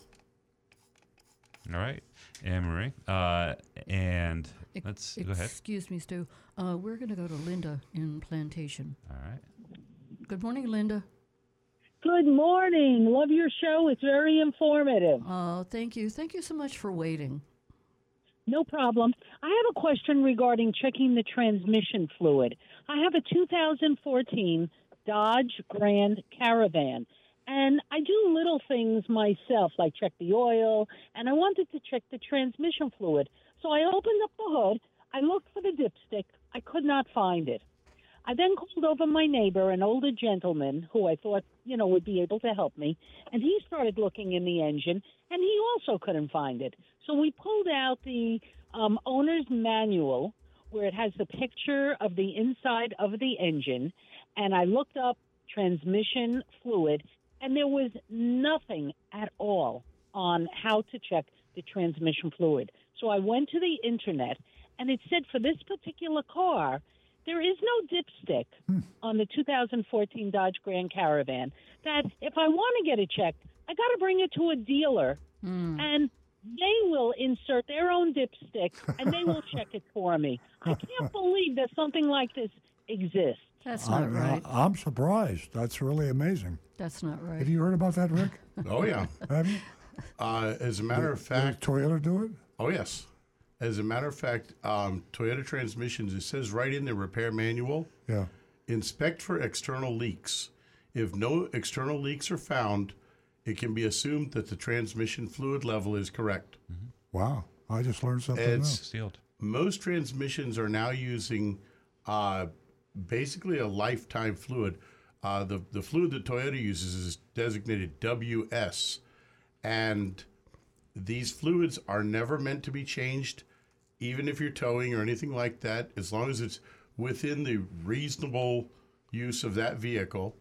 All right, Anne Marie. Uh, and let's go ahead. Excuse me, Stu. Uh, we're going to go to Linda in Plantation. All right. Good morning, Linda. Good morning. Love your show. It's very informative. Oh, thank you. Thank you so much for waiting. No problem. I have a question regarding checking the transmission fluid. I have a 2014 Dodge Grand Caravan, and I do little things myself, like check the oil, and I wanted to check the transmission fluid. So I opened up the hood. I looked for the dipstick. I could not find it. I then called over my neighbor, an older gentleman who I thought, you know, would be able to help me, and he started looking in the engine, and he also couldn't find it. So we pulled out the um, owner's manual where it has the picture of the inside of the engine, and I looked up transmission fluid, and there was nothing at all on how to check the transmission fluid. So I went to the internet, and it said for this particular car, there is no dipstick hmm. on the 2014 Dodge Grand Caravan. That if I want to get it checked, I got to bring it to a dealer, hmm. and they will insert their own dipstick and they will check it for me. I can't believe that something like this exists. That's I, not right. I, am surprised. That's really amazing. That's not right. Have you heard about that, Rick? Oh yeah. Have you? Uh, as a matter of Did fact, Toyota do it? oh yes. As a matter of fact, um, Toyota transmissions. It says right in the repair manual. Yeah. Inspect for external leaks. If no external leaks are found, it can be assumed that the transmission fluid level is correct. Wow. I just learned something It's- new. Sealed. Most transmissions are now using uh, basically a lifetime fluid. Uh, the, the fluid that Toyota uses is designated WS, and these fluids are never meant to be changed, even if you're towing or anything like that, as long as it's within the reasonable use of that vehicle,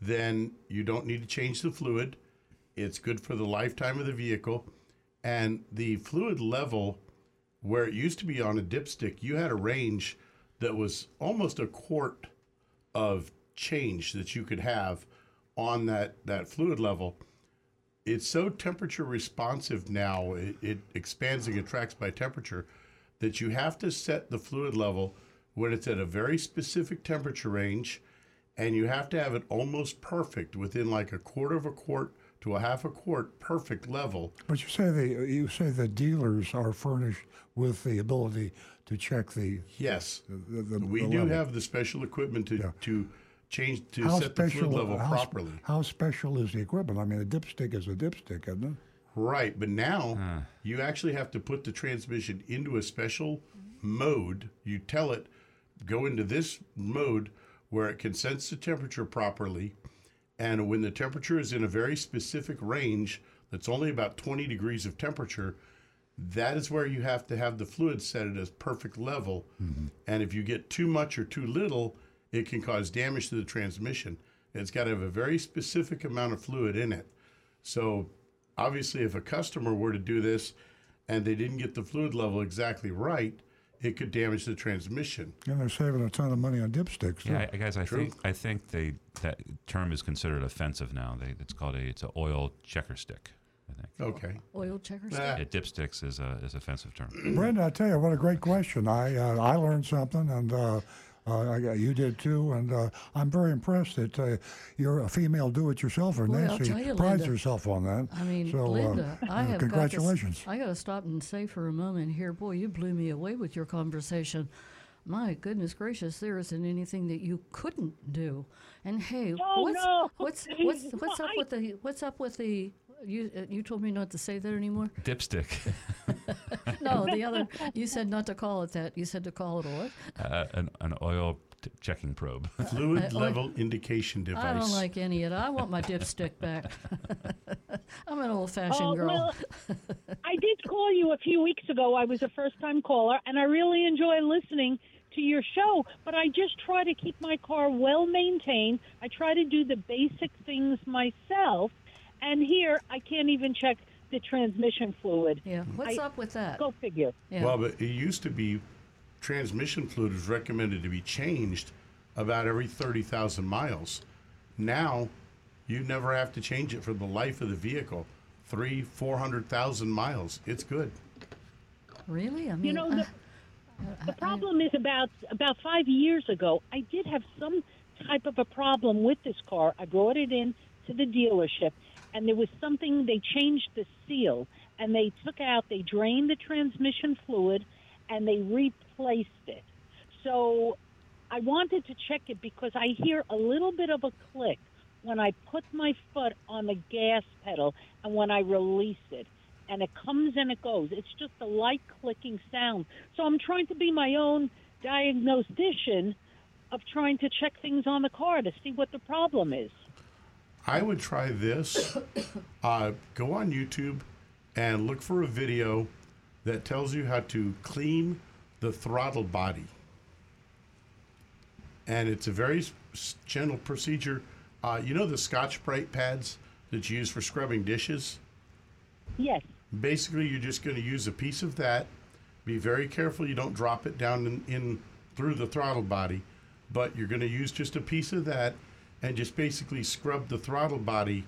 then you don't need to change the fluid. It's good for the lifetime of the vehicle. And the fluid level, where it used to be on a dipstick, you had a range that was almost a quart of change that you could have on that, that fluid level. It's so temperature responsive now, it, it expands and contracts by temperature, that you have to set the fluid level when it's at a very specific temperature range, and you have to have it almost perfect within like a quarter of a quart to a half a quart perfect level. But you say the you say the dealers are furnished with the ability to check the Yes, the, the, we the do level. have the special equipment to Yeah. to change to how set the special fluid level how, properly. How special is the equipment? I mean, a dipstick is a dipstick, isn't it? Right, but now ah. you actually have to put the transmission into a special mode. You tell it, go into this mode where it can sense the temperature properly. And when the temperature is in a very specific range, that's only about 20 degrees of temperature, that is where you have to have the fluid set at a perfect level. Mm-hmm. And if you get too much or too little, it can cause damage to the transmission. It's got to have a very specific amount of fluid in it. So, obviously, if a customer were to do this and they didn't get the fluid level exactly right, it could damage the transmission. And they're saving a ton of money on dipsticks. too. Yeah, I, guys, I True. think I think they that term is considered offensive now. They, it's called a it's an oil checker stick. I think. Okay. Oil checkers. Ah. Yeah, dipsticks is a is offensive term. Brenda, I tell you, what a great question. I uh, I learned something, and uh, uh, I, you did too. And uh, I'm very impressed that uh, you're a female do-it-yourselfer. Boy, I'll Nancy you, prides Linda. herself on that. I mean, so, uh, Linda, I uh, have congratulations. Got to, I got to stop and say for a moment here, boy, you blew me away with your conversation. My goodness gracious, there isn't anything that you couldn't do. And hey, Oh, what's no, what's what's what's up with the what's up with the you uh, you told me not to say that anymore. Dipstick. no, the other. You said not to call it that. You said to call it a what? Uh, an, an oil t- checking probe. Fluid I- level indication device. I don't like any of it. I want my dipstick back. I'm an old-fashioned Oh, girl. well, I did call you a few weeks ago. I was a first time caller, and I really enjoy listening to your show, but I just try to keep my car well maintained. I try to do the basic things myself, and here I can't even check the transmission fluid. yeah. What's I- up with that? Go figure. Yeah. Well, but it used to be transmission fluid was recommended to be changed about every 30,000 miles. Now, you never have to change it for the life of the vehicle. Three, 400,000 miles. It's good. really? I mean, You know, the, uh, the problem is about about five years ago, I did have some type of a problem with this car. I brought it in to the dealership, and there was something. They changed the seal, and they took out, they drained the transmission fluid, and they replaced it. So I wanted to check it because I hear a little bit of a click when I put my foot on the gas pedal and when I release it. And it comes and it goes. It's just a light clicking sound. So I'm trying to be my own diagnostician of trying to check things on the car to see what the problem is. I would try this. Uh, go on YouTube and look for a video that tells you how to clean the throttle body. And it's a very gentle procedure. Uh, you know the Scotch Brite pads that you use for scrubbing dishes? Yes. Basically, you're just going to use a piece of that. Be very careful you don't drop it down in, in through the throttle body, but you're going to use just a piece of that and just basically scrub the throttle body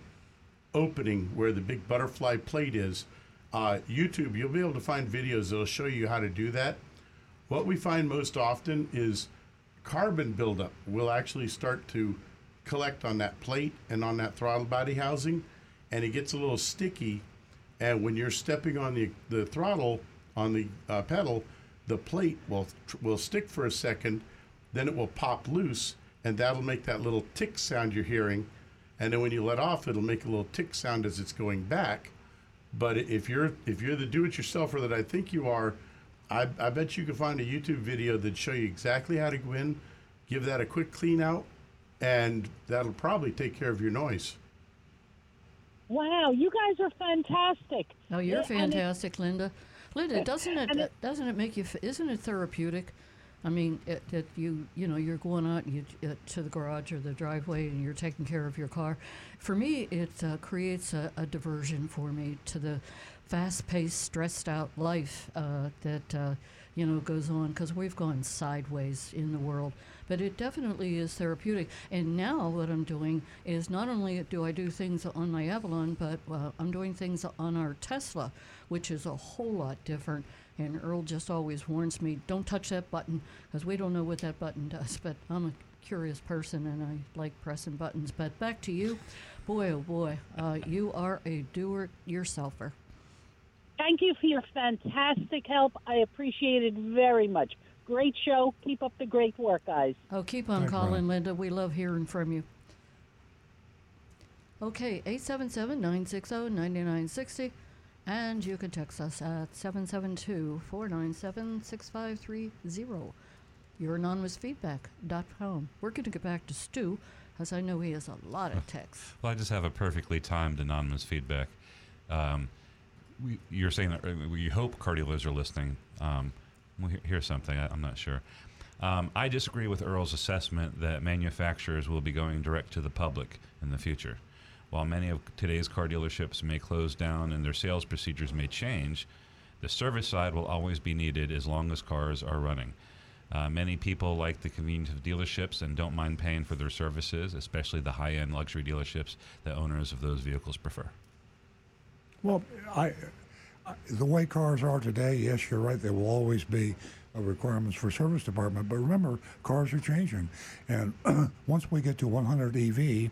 opening where the big butterfly plate is. Uh, YouTube, you'll be able to find videos that'll show you how to do that. What we find most often is carbon buildup will actually start to collect on that plate and on that throttle body housing, and it gets a little sticky. And when you're stepping on the, the throttle on the uh, pedal, the plate will will stick for a second, then it will pop loose, and that'll make that little tick sound you're hearing. And then when you let off, it'll make a little tick sound as it's going back. But if you're if you're the do-it-yourselfer that I think you are, I, I bet you can find a YouTube video that show you exactly how to go in, give that a quick clean out, and that'll probably take care of your noise. Wow, you guys are fantastic. Oh, you're And it- fantastic, Linda. Linda, doesn't it, it- doesn't it make you? f- Isn't it therapeutic? I mean, it, it, you you know you're going out you, uh, to the garage or the driveway and you're taking care of your car. For me, it uh, creates a, a diversion for me to the fast-paced, stressed-out life uh, that uh, you know goes on because we've gone sideways in the world. But it definitely is therapeutic. And now what I'm doing is not only do I do things on my Avalon, but uh, I'm doing things on our Tesla, which is a whole lot different. And Earl just always warns me, don't touch that button because we don't know what that button does. But I'm a curious person and I like pressing buttons. But back to you. Boy, oh boy, uh, you are a doer yourselfer. Thank you for your fantastic help. I appreciate it very much. Great show. Keep up the great work, guys. Oh, keep on Thanks, calling, Ron. Linda. We love hearing from you. Okay, 877 960 9960. And you can text us at 772 497 6530. Your anonymous feedback.com. We're going to get back to Stu, as I know he has a lot of texts. Well, I just have a perfectly timed anonymous feedback. Um, we, you're saying that uh, we hope car dealers are listening. Um, well, something I, I'm not sure. Um, I disagree with Earl's assessment that manufacturers will be going direct to the public in the future. While many of today's car dealerships may close down and their sales procedures may change, the service side will always be needed as long as cars are running. Uh, many people like the convenience of dealerships and don't mind paying for their services, especially the high end luxury dealerships that owners of those vehicles prefer. Well, I, I, the way cars are today, yes, you're right. There will always be uh, requirements for service department. But remember, cars are changing, and once we get to 100 EV,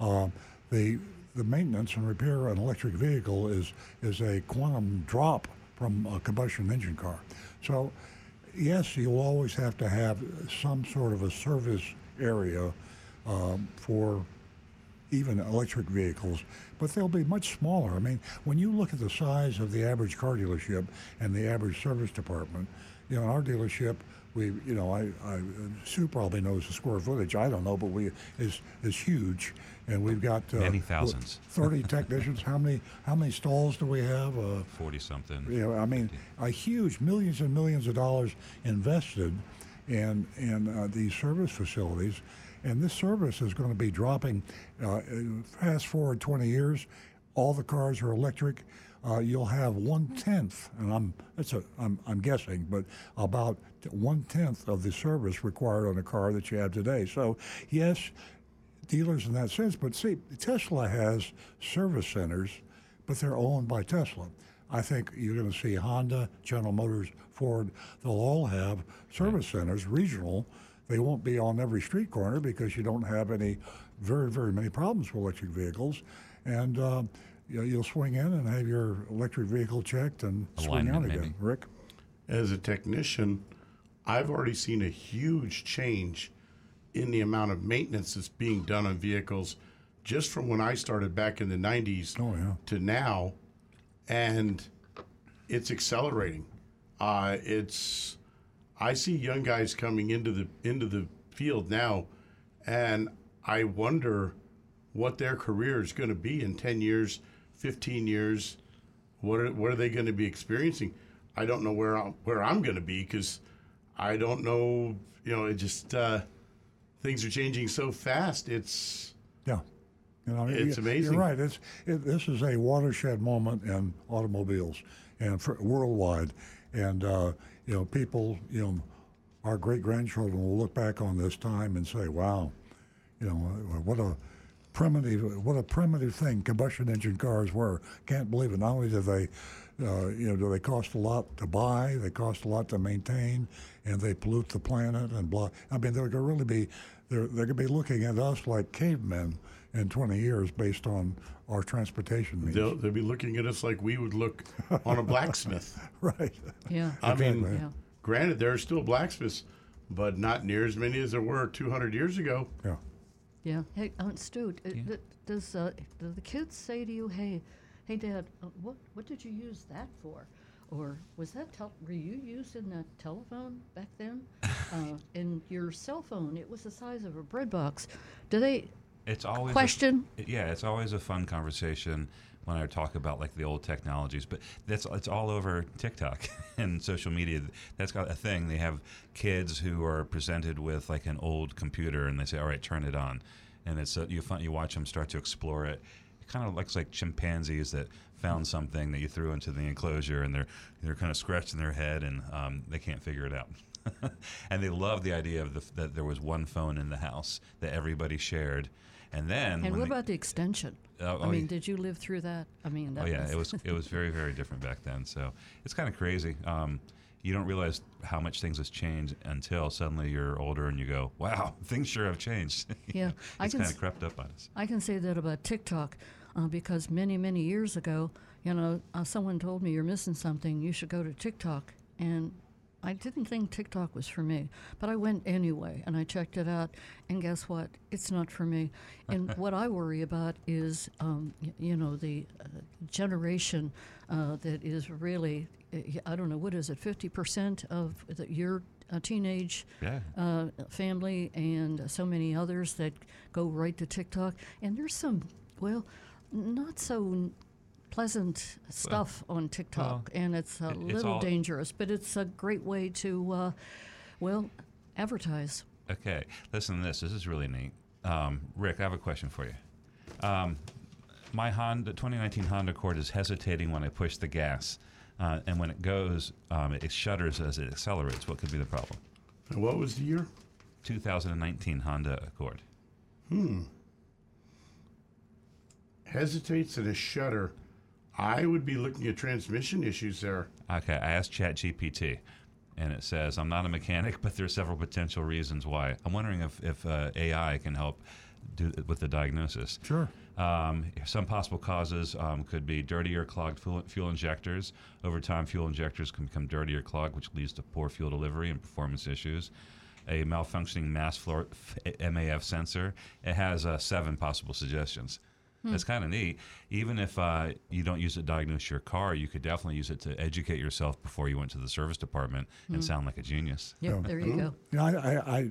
uh, the the maintenance and repair an electric vehicle is is a quantum drop from a combustion engine car. So, yes, you'll always have to have some sort of a service area um, for even electric vehicles, but they'll be much smaller. I mean, when you look at the size of the average car dealership and the average service department, you know, in our dealership, we, you know, I, I Sue probably knows the square footage. I don't know, but we is is huge, and we've got uh, Many thousands. Thirty technicians. How many how many stalls do we have? Uh, Forty something. you know, I mean, a huge millions and millions of dollars invested in in uh, these service facilities, and this service is going to be dropping. Uh, fast forward 20 years, all the cars are electric. Uh, you'll have one tenth, and I'm that's a I'm, I'm guessing, but about one tenth of the service required on a car that you have today. So, yes, dealers in that sense. But see, Tesla has service centers, but they're owned by Tesla. I think you're going to see Honda, General Motors, Ford, they'll all have service centers, regional. They won't be on every street corner because you don't have any, very, very many problems with electric vehicles. And uh, you know, you'll swing in and have your electric vehicle checked and swing out again. maybe. Rick? As a technician, I've already seen a huge change in the amount of maintenance that's being done on vehicles just from when I started back in the 90s Oh, yeah. to now. And it's accelerating. Uh, it's I see young guys coming into the into the field now, and I wonder what their career is going to be in ten years, fifteen years. What are, what are they going to be experiencing? I don't know where I'm, where I'm going to be because I don't know. You know, it just uh, things are changing so fast. It's Yeah. You know, It's you- amazing. You're right. It's it, this is a watershed moment in automobiles and for, worldwide, and uh, you know, people, you know, our great grandchildren will look back on this time and say, "Wow, you know, what a primitive, what a primitive thing combustion engine cars were." Can't believe it. Not only do they, uh, you know, do they cost a lot to buy, they cost a lot to maintain, and they pollute the planet and blah. I mean, they're going to really be, they're they're going to be looking at us like cavemen in 20 years based on our transportation means. they'll they'll be looking at us like we would look on a blacksmith. right. Yeah. I mean, Yeah. granted, there are still blacksmiths, but not near as many as there were 200 years ago. Yeah. Yeah. Hey, uh, Stu, d- d- does uh, do the kids say to you, "Hey, hey, Dad, uh, what what did you use that for?" Or was that tel- were you using that telephone back then? uh, and your cell phone, it was the size of a bread box. Do they It's always a- question? yeah, it's always a fun conversation when I talk about like the old technologies, but that's it's all over TikTok and social media. That's got a thing. They have kids who are presented with like an old computer, and they say, "All right, turn it on," and it's uh, you find, you watch them start to explore it. It kind of looks like chimpanzees that found something that you threw into the enclosure, and they're they're kind of scratching their head, and um, they can't figure it out. and they love the idea of the, that there was one phone in the house that everybody shared. And then, And what about the extension? Oh, I mean, did you live through that? I mean, that Oh yeah, it was it was very very different back then. So it's kind of crazy. Um, you don't realize how much things has changed until suddenly you're older and you go, "Wow, things sure have changed." Yeah, know, it's kind of crept up on us. I can say that about TikTok uh, because many, many years ago, you know, uh, someone told me you're missing something. You should go to TikTok. And I didn't think TikTok was for me, but I went anyway and I checked it out. And guess what? It's not for me. And what I worry about is, um, you know, the uh, generation uh, that is really, I don't know, what is it, 50% of the, your uh, teenage Yeah. uh, family and so many others that go right to TikTok. And there's some, well, not so n- pleasant stuff on TikTok, and it's a it- it's little all- dangerous, but it's a great way to, uh, well, advertise. Okay, listen to this. This is really neat. Um, Rick, I have a question for you. Um, my Honda 2019 Honda Accord is hesitating when I push the gas, uh, and when it goes, um, it shudders as it accelerates. What could be the problem? And what was the year? 2019 Honda Accord. Hmm. Hesitates and a shudder. I would be looking at transmission issues there. Okay, I asked ChatGPT, and it says I'm not a mechanic, but there are several potential reasons why. I'm wondering if if uh, AI can help do with the diagnosis. Sure. Um, some possible causes um, could be dirty or clogged fuel, fuel injectors. Over time, fuel injectors can become dirty or clogged, which leads to poor fuel delivery and performance issues. a malfunctioning mass airflow MAF sensor. It has uh, seven possible suggestions. Hmm. It's kind of neat. Even if uh, you don't use it to diagnose your car, you could definitely use it to educate yourself before you went to the service department and Hmm. sound like a genius. Yep, there you go. Yeah, I, I, I,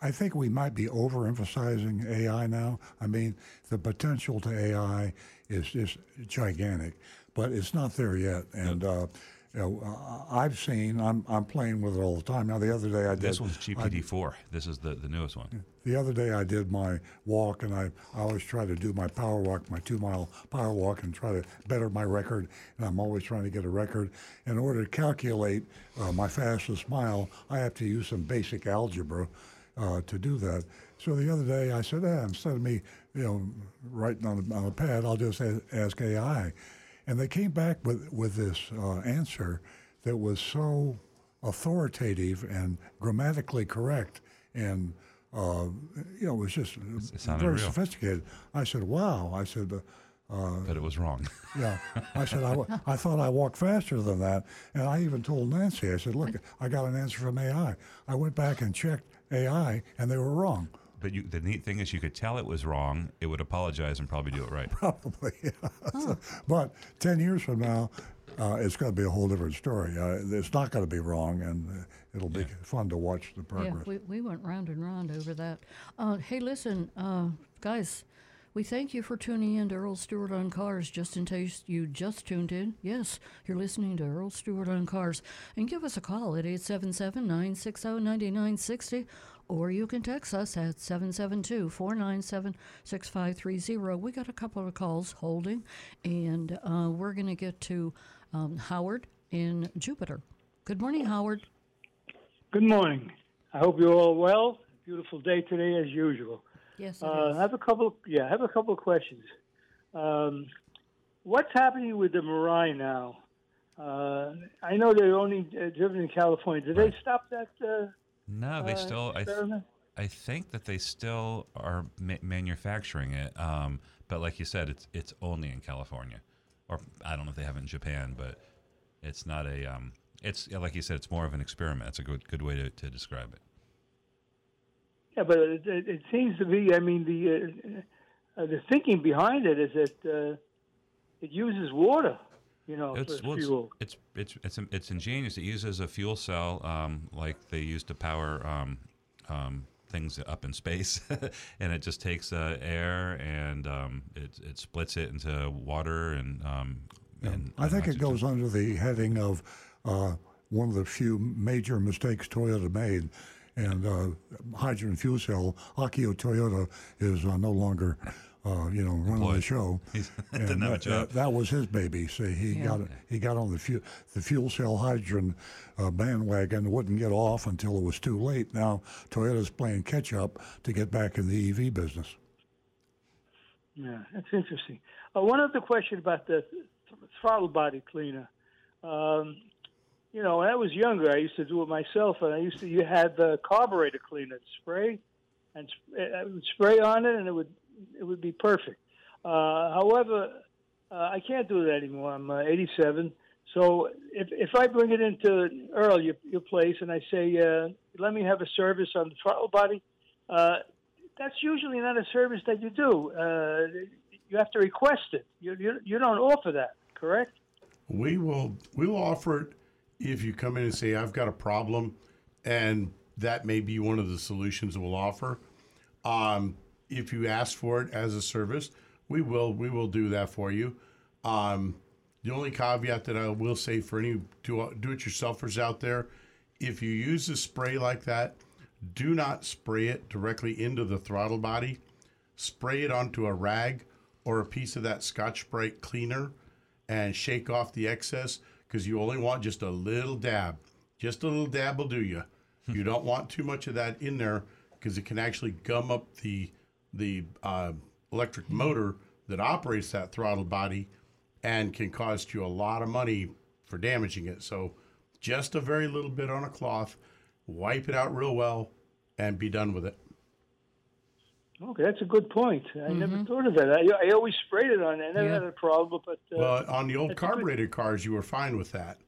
I think we might be overemphasizing AI now. I mean, the potential to AI is just gigantic, but it's not there yet. And uh, you know, I've seen. I'm I'm playing with it all the time. Now, the other day I did. This one's I- GPT-4. This is the, the newest one. The other day I did my walk, and I, I always try to do my power walk, my two mile power walk, and try to better my record. And I'm always trying to get a record. In order to calculate uh, my fastest mile, I have to use some basic algebra uh, to do that. So the other day I said, eh, instead of me, you know, writing on a, on a pad, I'll just a- ask AI. And they came back with, with this uh, answer that was so authoritative and grammatically correct and uh, you know, it was just sounded very real. sophisticated. I said, "Wow!" I said, uh, But it was wrong. "Yeah." I said, I, "I thought I walked faster than that," and I even told Nancy, "I said, look, I got an answer from AI." I went back and checked AI, and they were wrong. But you, the neat thing is, you could tell it was wrong. It would apologize and probably do it right. Probably, yeah. So- but ten years from now, uh, it's going to be a whole different story. Uh, it's not going to be wrong, and uh, it'll be fun to watch the progress. Yeah, we, we went round and round over that. Uh, hey, listen, uh, guys, we thank you for tuning in to Earl Stewart on Cars. Just in case you just tuned in, yes, you're listening to Earl Stewart on Cars. And give us a call at 877 960 9960, or you can text us at 772 497 6530. We got a couple of calls holding, and uh, we're going to get to um, Howard in Jupiter. Good morning, Howard. Good morning. I hope you're all well. Beautiful day today, as usual. Yes, it Uh, is. I have a couple. Yeah, I have a couple of questions. Um, what's happening with the Mirai now? Uh, I know they're only uh, driven in California. Did they stop that? Uh, No, they uh, still. I, th- I think that they still are ma- manufacturing it. Um, but like you said, it's it's only in California, or I don't know if they have it in Japan, but it's not a. Um, it's like you said, it's more of an experiment. It's a good good way to, to describe it. Yeah, but it, it, it seems to be. I mean, the uh, uh, the thinking behind it is that uh, it uses water. You know, It's well, it's, fuel. it's it's it's it's ingenious. It uses a fuel cell um, like they use to power um, um, things up in space, and it just takes uh, air and um, it it splits it into water and. Um, and I think it goes under the heading of uh, one of the few major mistakes Toyota made. And uh, hydrogen fuel cell, Akio Toyoda is uh, no longer, uh, you know, running the show. He's- And didn't have a that, that, that was his baby. See, he Yeah. got he got on the fu- the fuel cell hydrogen uh, bandwagon, wouldn't get off until it was too late. Now Toyota's playing catch up to get back in the EV business. Yeah, that's interesting. Uh, one other question about the th- throttle body cleaner. Um, you know, when I was younger, I used to do it myself, and I used to. You had the carburetor cleaner spray, and sp- I would spray on it, and it would it would be perfect. Uh, however, uh, I can't do that anymore. I'm uh, 87. So if if I bring it into Earl, your, your place, and I say, uh, let me have a service on the throttle body, uh, that's usually not a service that you do. Uh, you have to request it. You, you, you don't offer that, correct? We will we will offer it if you come in and say I've got a problem, and that may be one of the solutions we'll offer. Um, if you ask for it as a service, we will we will do that for you. Um, the only caveat that I will say for any do do it yourselfers out there, if you use a spray like that, do not spray it directly into the throttle body. Spray it onto a rag or a piece of that Scotch Brite cleaner and shake off the excess because you only want just a little dab. Just a little dab will do you. you don't want too much of that in there because it can actually gum up the the uh, electric motor that operates that throttle body and can cost you a lot of money for damaging it. So just a very little bit on a cloth, wipe it out real well, and be done with it. Okay, that's a good point. I never thought of that. I, I always sprayed it on. I never Yeah. had a problem, but uh, Well, on the old that's a good- carbureted cars, you were fine with that,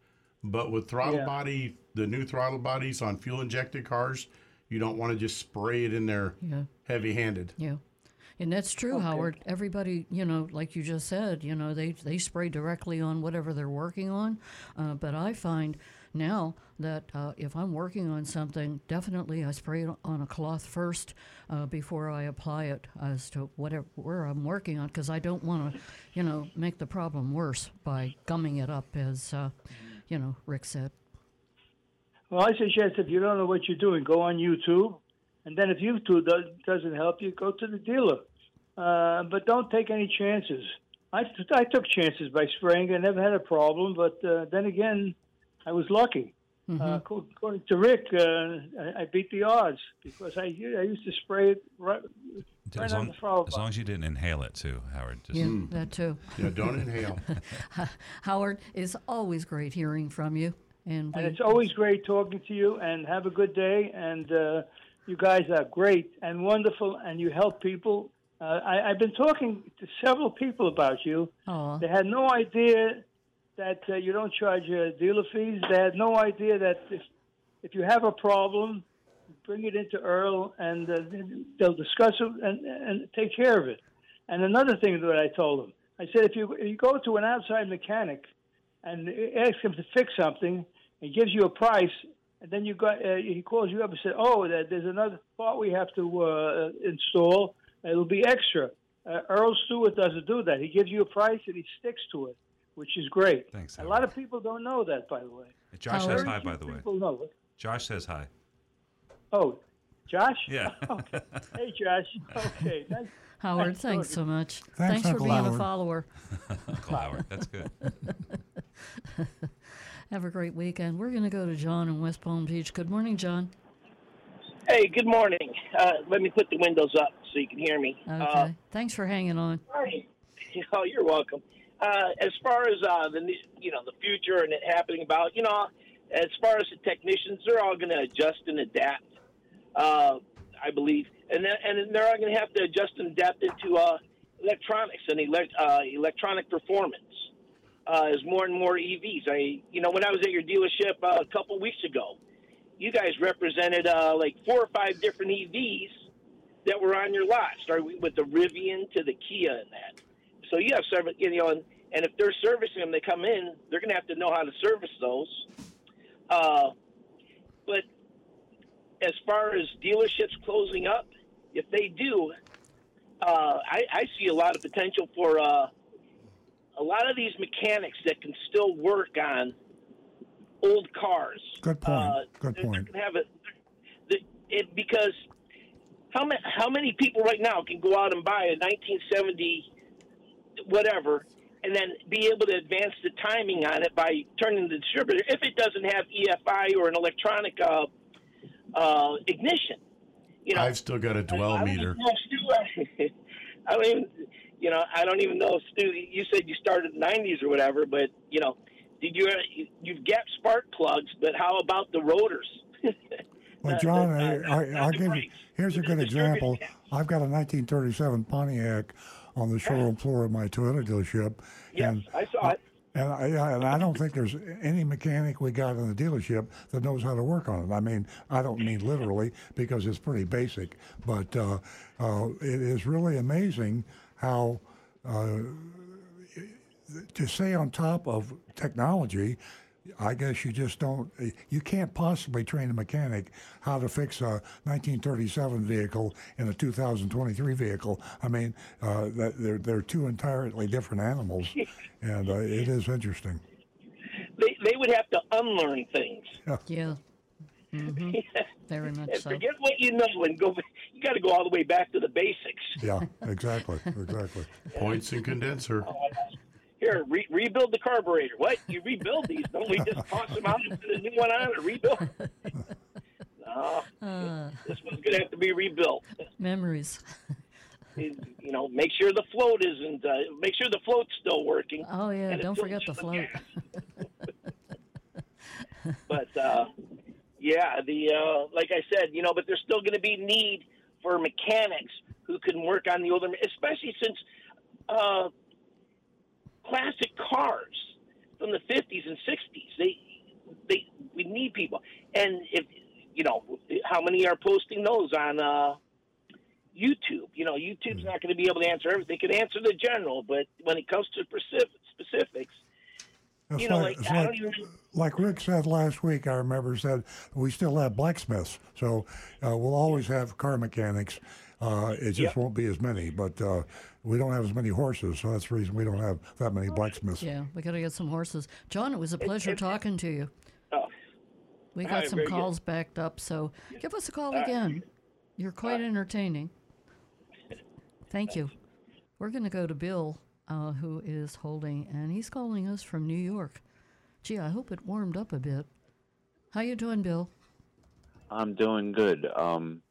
but with throttle Yeah. body the new throttle bodies on fuel injected cars, you don't want to just spray it in there Yeah. heavy handed. Yeah. And that's true, Howard. Everybody, you know, like you just said, you know, they, they spray directly on whatever they're working on. Uh, but I find now that uh, if I'm working on something, definitely I spray it on a cloth first uh, before I apply it as to whatever where I'm working on, because I don't want to, you know, make the problem worse by gumming it up, as uh, you know, Rick said. Well, I suggest if you don't know what you're doing, go on YouTube, and then if YouTube does, doesn't help you, go to the dealer. Uh, but don't take any chances. I, I took chances by spraying. I never had a problem, but uh, then again, I was lucky. Uh, according to Rick, uh, I, I beat the odds because I I used to spray it right, right As on long, the throttle. as long as you didn't inhale it too, Howard. Just, Yeah, that too. Yeah, don't inhale. Howard, it's always great hearing from you, and, we, And it's always great talking to you. And have a good day. And uh, you guys are great and wonderful, and you help people. Uh, I, I've been talking to several people about you. Aw. They had no idea that uh, you don't charge uh, dealer fees. They had no idea that if, if you have a problem, bring it into Earl, and uh, they'll discuss it and, and take care of it. And another thing that I told them, I said, if you, if you go to an outside mechanic and ask him to fix something, he gives you a price, and then you got uh, he calls you up and says, "Oh, there's another part we have to uh, install. It'll be extra." Uh, Earl Stewart doesn't do that. He gives you a price and he sticks to it, which is great. Thanks, A lot of people don't know that, by the way. Josh says hi, by the way. People know it. Josh says hi. Oh, Josh. Yeah. okay. Hey, Josh. Okay. Nice. Howard, nice thanks talking. so much. Thanks, for Uncle being a follower. Uncle Howard. That's good. Have a great weekend. We're going to go to John in West Palm Beach. Good morning, John. Hey, good morning. Uh, let me put the windows up so you can hear me. Okay. Uh, Thanks for hanging on. oh, you're welcome. Uh, as far as uh, the you know the future and it happening about you know, as far as the technicians, they're all going to adjust and adapt. Uh, I believe, and then, and they're all going to have to adjust and adapt into uh, electronics and elect, uh, electronic performance. Uh, as more and more EVs. I, you know, when I was at your dealership uh, a couple weeks ago, you guys represented uh, like four or five different EVs that were on your lot, starting with the Rivian to the Kia and that. So you have service, you know, and, and if they're servicing them, they come in, they're going to have to know how to service those. Uh, but as far as dealerships closing up, if they do, uh, I, I see a lot of potential for uh, a lot of these mechanics that can still work on old cars. Good point. Uh, Good they're- point. they're have it, the, it because how many how many people right now can go out and buy a 1970 whatever and then be able to advance the timing on it by turning the distributor if it doesn't have EFI or an electronic uh, uh, ignition. You know, I've still got a dwell I don't meter. even know if Stu, I don't even, you know, I don't even know Stu. You said you started in the '90s or whatever, but you know, did you? You've got spark plugs, but how about the rotors? Well, Uh, John, uh, I, I, I'll the give you. Here's a good example. I've got a 1937 Pontiac on the showroom floor of my Toyota dealership, Yes, and I saw it. and I, and I don't think there's any mechanic we got in the dealership that knows how to work on it. I mean, I don't mean literally because it's pretty basic, but uh, uh, it is really amazing how uh, to stay on top of technology. I guess you just don't. You can't possibly train a mechanic how to fix a 1937 vehicle in a 2023 vehicle. I mean, uh, they're they're two entirely different animals, and uh, it is interesting. They they would have to unlearn things. Yeah. hmm Very much And so. forget what you know and go. You got to go all the way back to the basics. Yeah, exactly, exactly. Points and condenser. Here, re- rebuild the carburetor. What? You rebuild these? Don't we just toss them out and put a new one on and rebuild? no, Uh, this one's going to have to be rebuilt. memories. you know, make sure the float isn't. Uh, make sure the float's still working. Oh yeah, don't forget the float. But uh, yeah, the uh, like I said, you know, but there's still going to be need for mechanics who can work on the older, especially since uh, classic cars from the 50s and 60s. They they we need people, and if you know how many are posting those on uh, YouTube. You know, YouTube's not going to be able to answer everything. They can answer the general, but when it comes to specific, specifics, It's you know, like, like, it's I like, don't even. like Rick said last week, I remember said we still have blacksmiths, so uh, we'll always have car mechanics. Uh, it just Yep. won't be as many, but uh, we don't have as many horses, so that's the reason we don't have that many blacksmiths. Yeah, we got to get some horses. John, it was a pleasure talking to you. Oh. We got right, some very good. calls backed up, so give us a call All right. again. You're quite entertaining. Thank you. We're going to go to Bill, uh, who is holding, and he's calling us from New York. Gee, I hope it warmed up a bit. How you doing, Bill? I'm doing good. Um,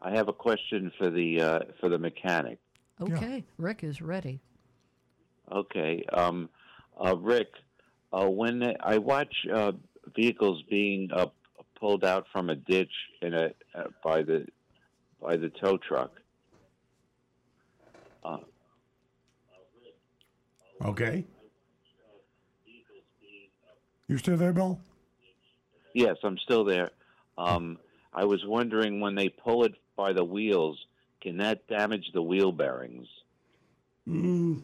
I have a question for the uh, for the mechanic. Okay, Rick is ready. Okay, um, uh, Rick, uh, when I watch uh, vehicles being uh, pulled out from a ditch in a uh, by the by the tow truck. Okay. You still there, Bill? yes, I'm still there. Um, I was wondering when they pull it by the wheels, can that damage the wheel bearings? Mm,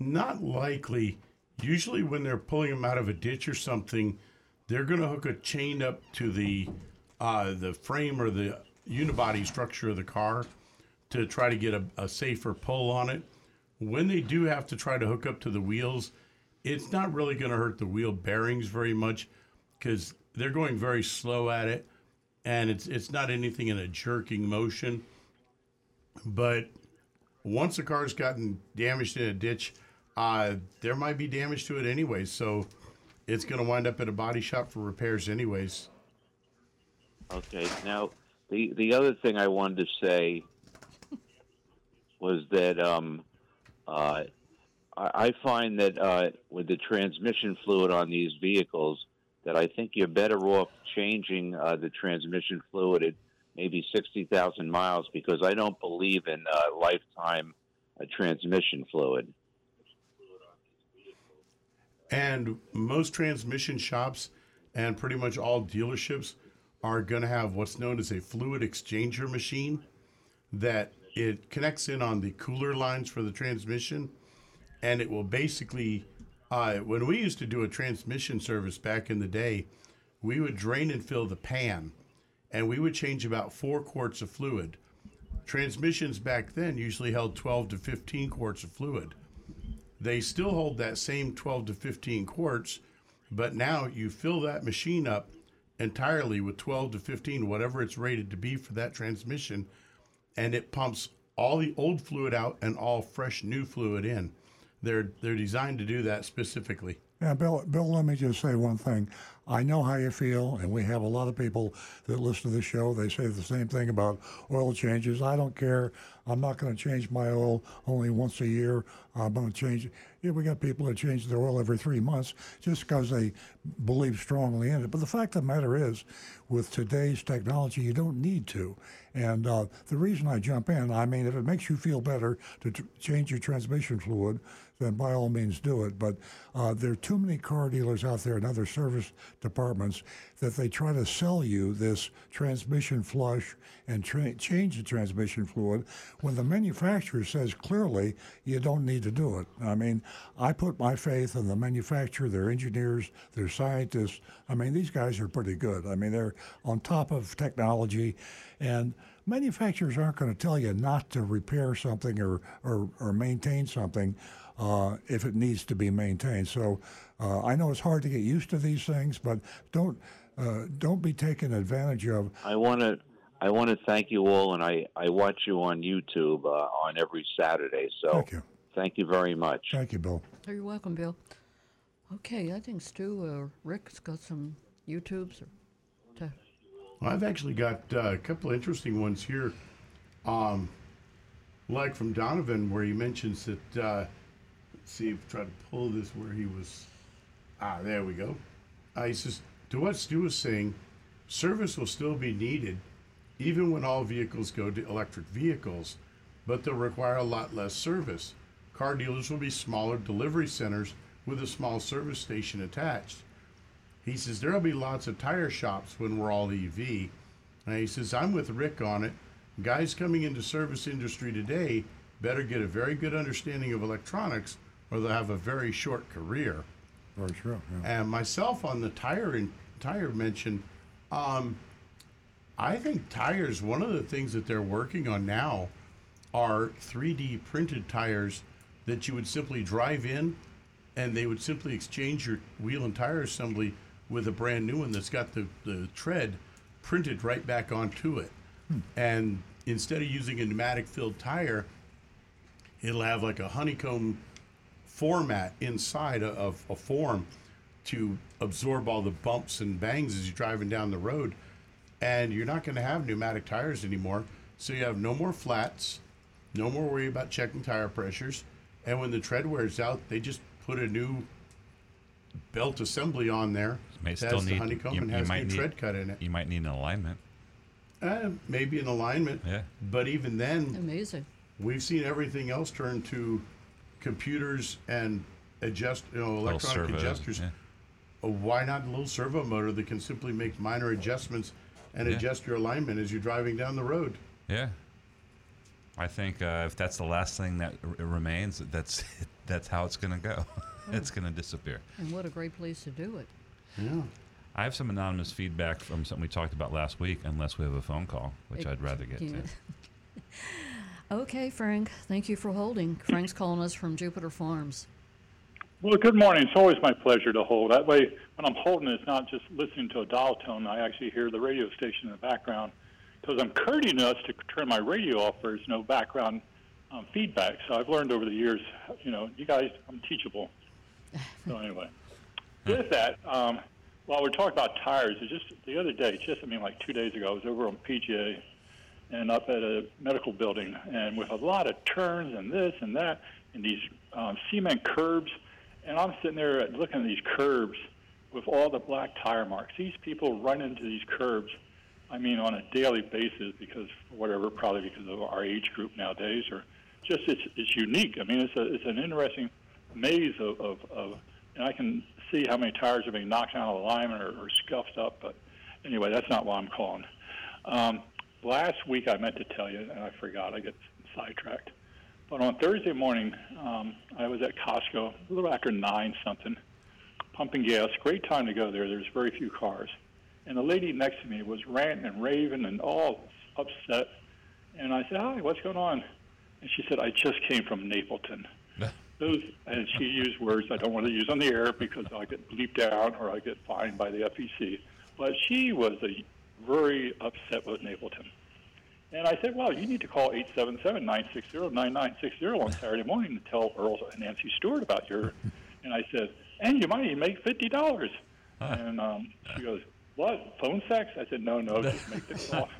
not likely. Usually, when they're pulling them out of a ditch or something, they're going to hook a chain up to the uh, the frame or the unibody structure of the car to try to get a, a safer pull on it. When they do have to try to hook up to the wheels, it's not really going to hurt the wheel bearings very much because they're going very slow at it, and it's it's not anything in a jerking motion. But once the car's gotten damaged in a ditch, uh, there might be damage to it anyway, So it's going to wind up at a body shop for repairs anyways. Okay. Now, the the other thing I wanted to say was that um, uh, I, I find that uh, with the transmission fluid on these vehicles, that I think you're better off changing uh, the transmission fluid at maybe sixty thousand miles because I don't believe in uh, lifetime uh, transmission fluid. And most transmission shops and pretty much all dealerships are going to have what's known as a fluid exchanger machine that it connects in on the cooler lines for the transmission and it will basically uh, when we used to do a transmission service back in the day we would drain and fill the pan and we would change about four quarts of fluid. Transmissions back then usually held 12 to 15 quarts of fluid. They still hold that same 12 to 15 quarts, but now you fill that machine up entirely with 12 to 15, whatever it's rated to be for that transmission, and it pumps all the old fluid out and all fresh new fluid in. They're they're designed to do that specifically. Yeah, Bill, Bill, let me just say one thing. I know how you feel, and we have a lot of people that listen to the show. They say the same thing about oil changes. I don't care. I'm not going to change my oil only once a year. I'm going to change. Yeah, we got people that change their oil every three months just because they believe strongly in it. But the fact of the matter is, with today's technology, you don't need to. And uh, the reason I jump in, I mean, if it makes you feel better to tr- change your transmission fluid, then by all means do it. But uh, there are too many car dealers out there and other service departments that they try to sell you this transmission flush and tra- change the transmission fluid when the manufacturer says clearly you don't need to do it. I mean, I put my faith in the manufacturer, their engineers, their scientists. I mean, these guys are pretty good. I mean, they're on top of technology and manufacturers aren't going to tell you not to repair something or, or, or maintain something uh, if it needs to be maintained. So uh, I know it's hard to get used to these things, but don't uh, don't be taken advantage of. I want to I want to thank you all, and I, I watch you on YouTube uh, on every Saturday. So Thank you. thank you very much. Thank you, Bill. You're welcome, Bill. Okay, I think Stu or Rick's got some YouTubes or. To, I've actually got uh, a couple of interesting ones here. Um, like from Donovan, where he mentions that, uh, let's see if try to pull this where he was. Ah, there we go. Uh, he says, to what Stu was saying, service will still be needed even when all vehicles go to electric vehicles, but they'll require a lot less service. Car dealers will be smaller delivery centers with a small service station attached. He says there'll be lots of tire shops when we're all EV. And he says I'm with Rick on it. Guys coming into service industry today better get a very good understanding of electronics, or they'll have a very short career. Very true. Yeah. And myself on the tire and tire mention, um, I think tires. One of the things that they're working on now are 3D printed tires that you would simply drive in, and they would simply exchange your wheel and tire assembly with a brand new one that's got the, the tread printed right back onto it. And instead of using a pneumatic filled tire, it'll have like a honeycomb format inside of, of a form to absorb all the bumps and bangs as you're driving down the road. And you're not going to have pneumatic tires anymore. So you have no more flats, no more worry about checking tire pressures. And when the tread wears out, they just put a new belt assembly on there. May that still the need honeycomb you, and you has might new need, tread cut in it. You might need an alignment. Uh, maybe an alignment. Yeah. But even then, Amazing. we've seen everything else turn to computers and adjust, you know, electronic servos, adjusters. yeah. Uh, Why not a little servo motor that can simply make minor adjustments and Yeah. adjust your alignment as you're driving down the road? Yeah. I think uh, if that's the last thing that r- remains, that's that's how it's going to go. it's going to disappear. And what a great place to do it. Yeah. I have some anonymous feedback from something we talked about last week, unless we have a phone call, which Uh, I'd rather get yeah. to. Okay, Frank. Thank you for holding. Frank's calling us from Jupiter Farms. Well, good morning. It's always my pleasure to hold. That way, when I'm holding, it's not just listening to a dial tone. I actually hear the radio station in the background. Because I'm courteous enough to turn my radio off, there's no background um, feedback. So I've learned over the years, you know, you guys, I'm teachable. So anyway, with that, um, while we're talking about tires, it's just the other day, just I mean, like two days ago, I was over on PGA and up at a medical building, and with a lot of turns and this and that, and these um, cement curbs, and I'm sitting there looking at these curbs with all the black tire marks. These people run into these curbs, I mean, on a daily basis because whatever, probably because of our age group nowadays, or just it's it's unique. I mean, it's a it's an interesting maze of of, of and I can see how many tires are being knocked out of alignment or, or scuffed up. But anyway, that's not why I'm calling. Um, last week I meant to tell you, and I forgot. I get sidetracked. But on Thursday morning, um, I was at Costco a little after nine something, pumping gas. Great time to go there. There's very few cars, and the lady next to me was ranting and raving and all upset. And I said, "Hi, what's going on?" And she said, "I just came from Napleton." Those, and she used words I don't want to use on the air because I get bleeped out or I get fined by the FEC. But she was a very upset with Napleton. And I said, well, you need to call 877-960-9960 on Saturday morning to tell Earl and Nancy Stewart about your. And I said, and you might even make fifty dollars. And um, she goes, what? Phone sex? I said, no, no, just make the call.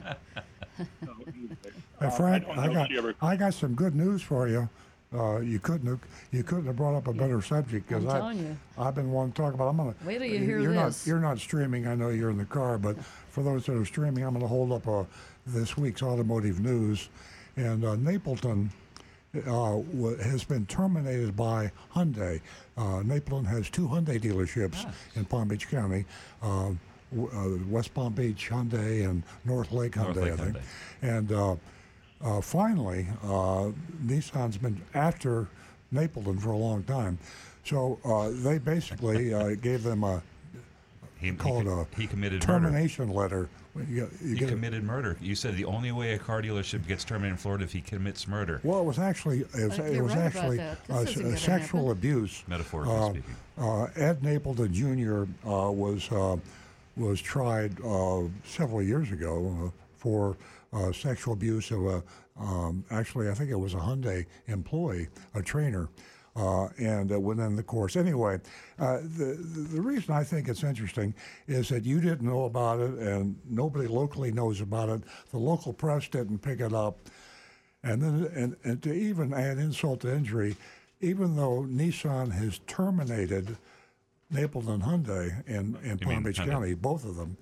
So, anyway, Hey, uh, Frank, I, I, got she I got some good news for you. Uh, you couldn't have you couldn't have brought up a better subject because I'm I telling you. I've been wanting to talk about. I'm gonna Wait till you hear you're this. Not, you're not streaming. I know you're in the car, but for those that are streaming, I'm going to hold up uh, this week's automotive news, and uh, Napleton. Uh, wa- has been terminated by Hyundai. Uh, Napleton has two Hyundai dealerships in Palm Beach County. Uh, uh, West Palm Beach Hyundai and North Lake Hyundai, North Lake I think. Hyundai. And uh, finally, uh, Nissan's been after Napleton for a long time. So uh, they basically uh, gave them a He, he, called co- a he committed murder. termination letter. You, you He get a- committed murder. You said the only way a car dealership gets terminated in Florida if he commits murder. well, it was actually it was, Uh, it was right actually that. This uh, isn't s- gonna sexual happen. abuse. Metaphorically Uh, speaking. uh, Ed Napleton Jr. Uh, was uh, was tried uh, several years ago uh, for uh, sexual abuse of a um, actually I think it was a Hyundai employee, a trainer. Uh, and uh, within the course. Anyway, uh, the, the reason I think it's interesting is that you didn't know about it, and nobody locally knows about it. The local press didn't pick it up, and then and, and to even add insult to injury, even though Nissan has terminated Napleton Hyundai in, in You Palm Beach Hyundai. County, both of them,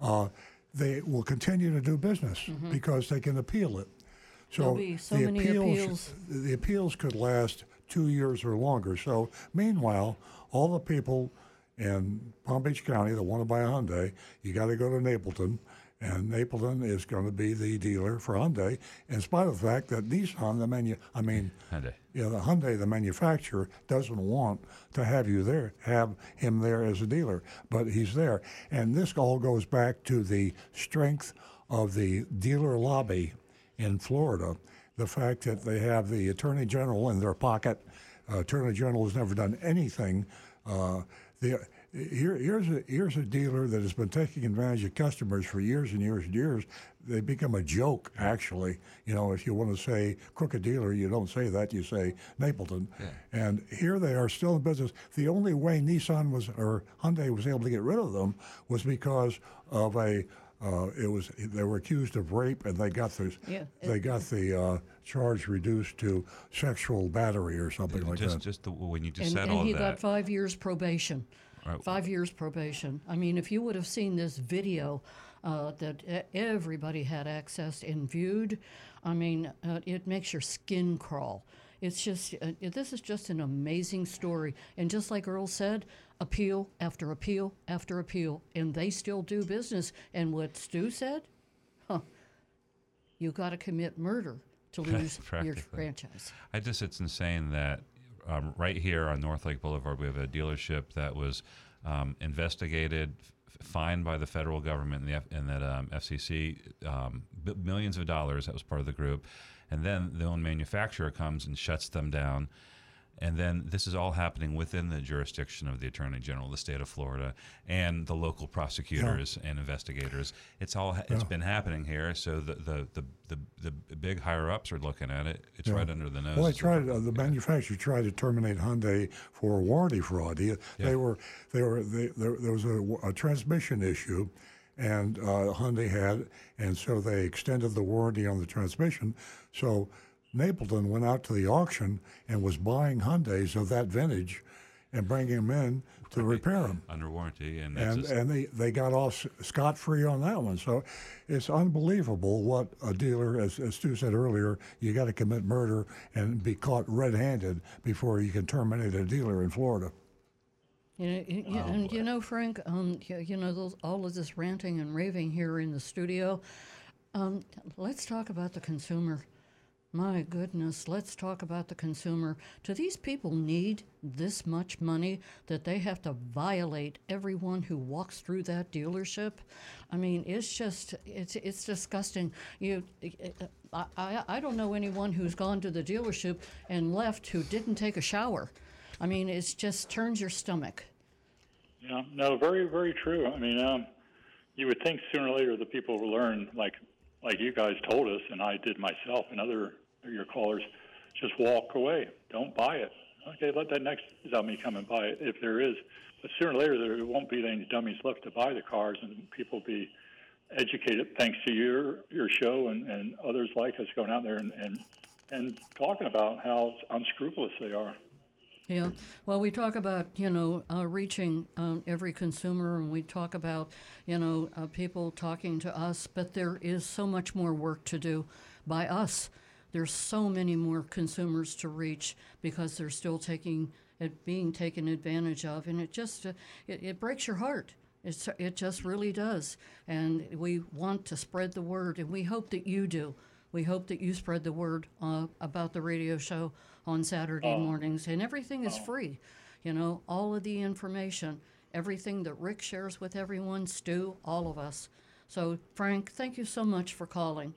uh, they will continue to do business mm-hmm. because they can appeal it. So so the many appeals, appeals. the appeals could last two years or longer. So meanwhile, all the people in Palm Beach County that want to buy a Hyundai, you got to go to Napleton, and Napleton is going to be the dealer for Hyundai, in spite of the fact that Nissan, the manu, I mean, Hyundai. you know, the Hyundai, the manufacturer, doesn't want to have you there, have him there as a dealer, but he's there, and this all goes back to the strength of the dealer lobby in Florida, the fact that they have the attorney general in their pocket. Uh, attorney general has never done anything. Uh, the, here, here's a here's a dealer that has been taking advantage of customers for years and years and years. They become a joke, actually. You know, if you want to say crooked dealer, you don't say that. You say Napleton. And here they are still in business. The only way Nissan was or Hyundai was able to get rid of them was because of a. Uh, it was they were accused of rape, and they got the Yeah, they got the uh, charge reduced to sexual battery or something like just that. just the, when you just and, said and all he that. got five years probation. Right. Five years probation. I mean, if you would have seen this video uh, that everybody had access and viewed, I mean, uh, it makes your skin crawl. It's just, uh, this is just an amazing story. And just like Earl said, appeal after appeal after appeal, and they still do business. And what Stu said, huh, you got to commit murder to lose your franchise. I just it's insane that um, right here on North Lake Boulevard we have a dealership that was um, investigated, f- fined by the federal government and, the F- and that um, FCC um, b- millions of dollars. That was part of the group, and then the own manufacturer comes and shuts them down. And then this is all happening within the jurisdiction of the Attorney General of the state of Florida and the local prosecutors and investigators. It's all it's Yeah. been happening here. So the the, the, the, the big higher ups are looking at it. It's Yeah. right under the nose. Well, they tried. Uh, the manufacturer tried to terminate Hyundai for warranty fraud. He, They were. They were. They, there, there was a, a transmission issue, and uh, Hyundai had, and so they extended the warranty on the transmission. So Napleton went out to the auction and was buying Hyundai's of that vintage, and bringing them in to repair them. under warranty, and that's and just- and they, they got off scot free on that one. So it's unbelievable what a dealer, as, as Stu said earlier, you got to commit murder and be caught red handed before you can terminate a dealer in Florida. You know, y- y- and you know, Frank, um, you, you know, those, all of this ranting and raving here in the studio. Um, let's talk about the consumer. My goodness, let's talk about the consumer. Do these people need this much money that they have to violate everyone who walks through that dealership? I mean, it's just it's it's disgusting. You, I, I, I don't know anyone who's gone to the dealership and left who didn't take a shower. I mean, it just turns your stomach. Yeah, no, very, very true. I mean, um, you would think sooner or later the people will learn, like, like you guys told us, and I did myself, and other your callers, just walk away. Don't buy it. Okay, let that next dummy come and buy it if there is. But sooner or later there won't be any dummies left to buy the cars, and people will be educated thanks to your your show and, and others like us going out there and, and and talking about how unscrupulous they are. Yeah. Well, we talk about, you know, uh, reaching um, every consumer and we talk about, you know, uh, people talking to us, but there is so much more work to do by us. There's so many more consumers to reach because they're still taking it being taken advantage of, and it just uh, it, it breaks your heart. It's, it just really does, and we want to spread the word, and we hope that you do. We hope that you spread the word uh, about the radio show on Saturday Oh. mornings, and everything is free. You know, all of the information, everything that Rick shares with everyone, Stu, all of us. So, Frank, thank you so much for calling.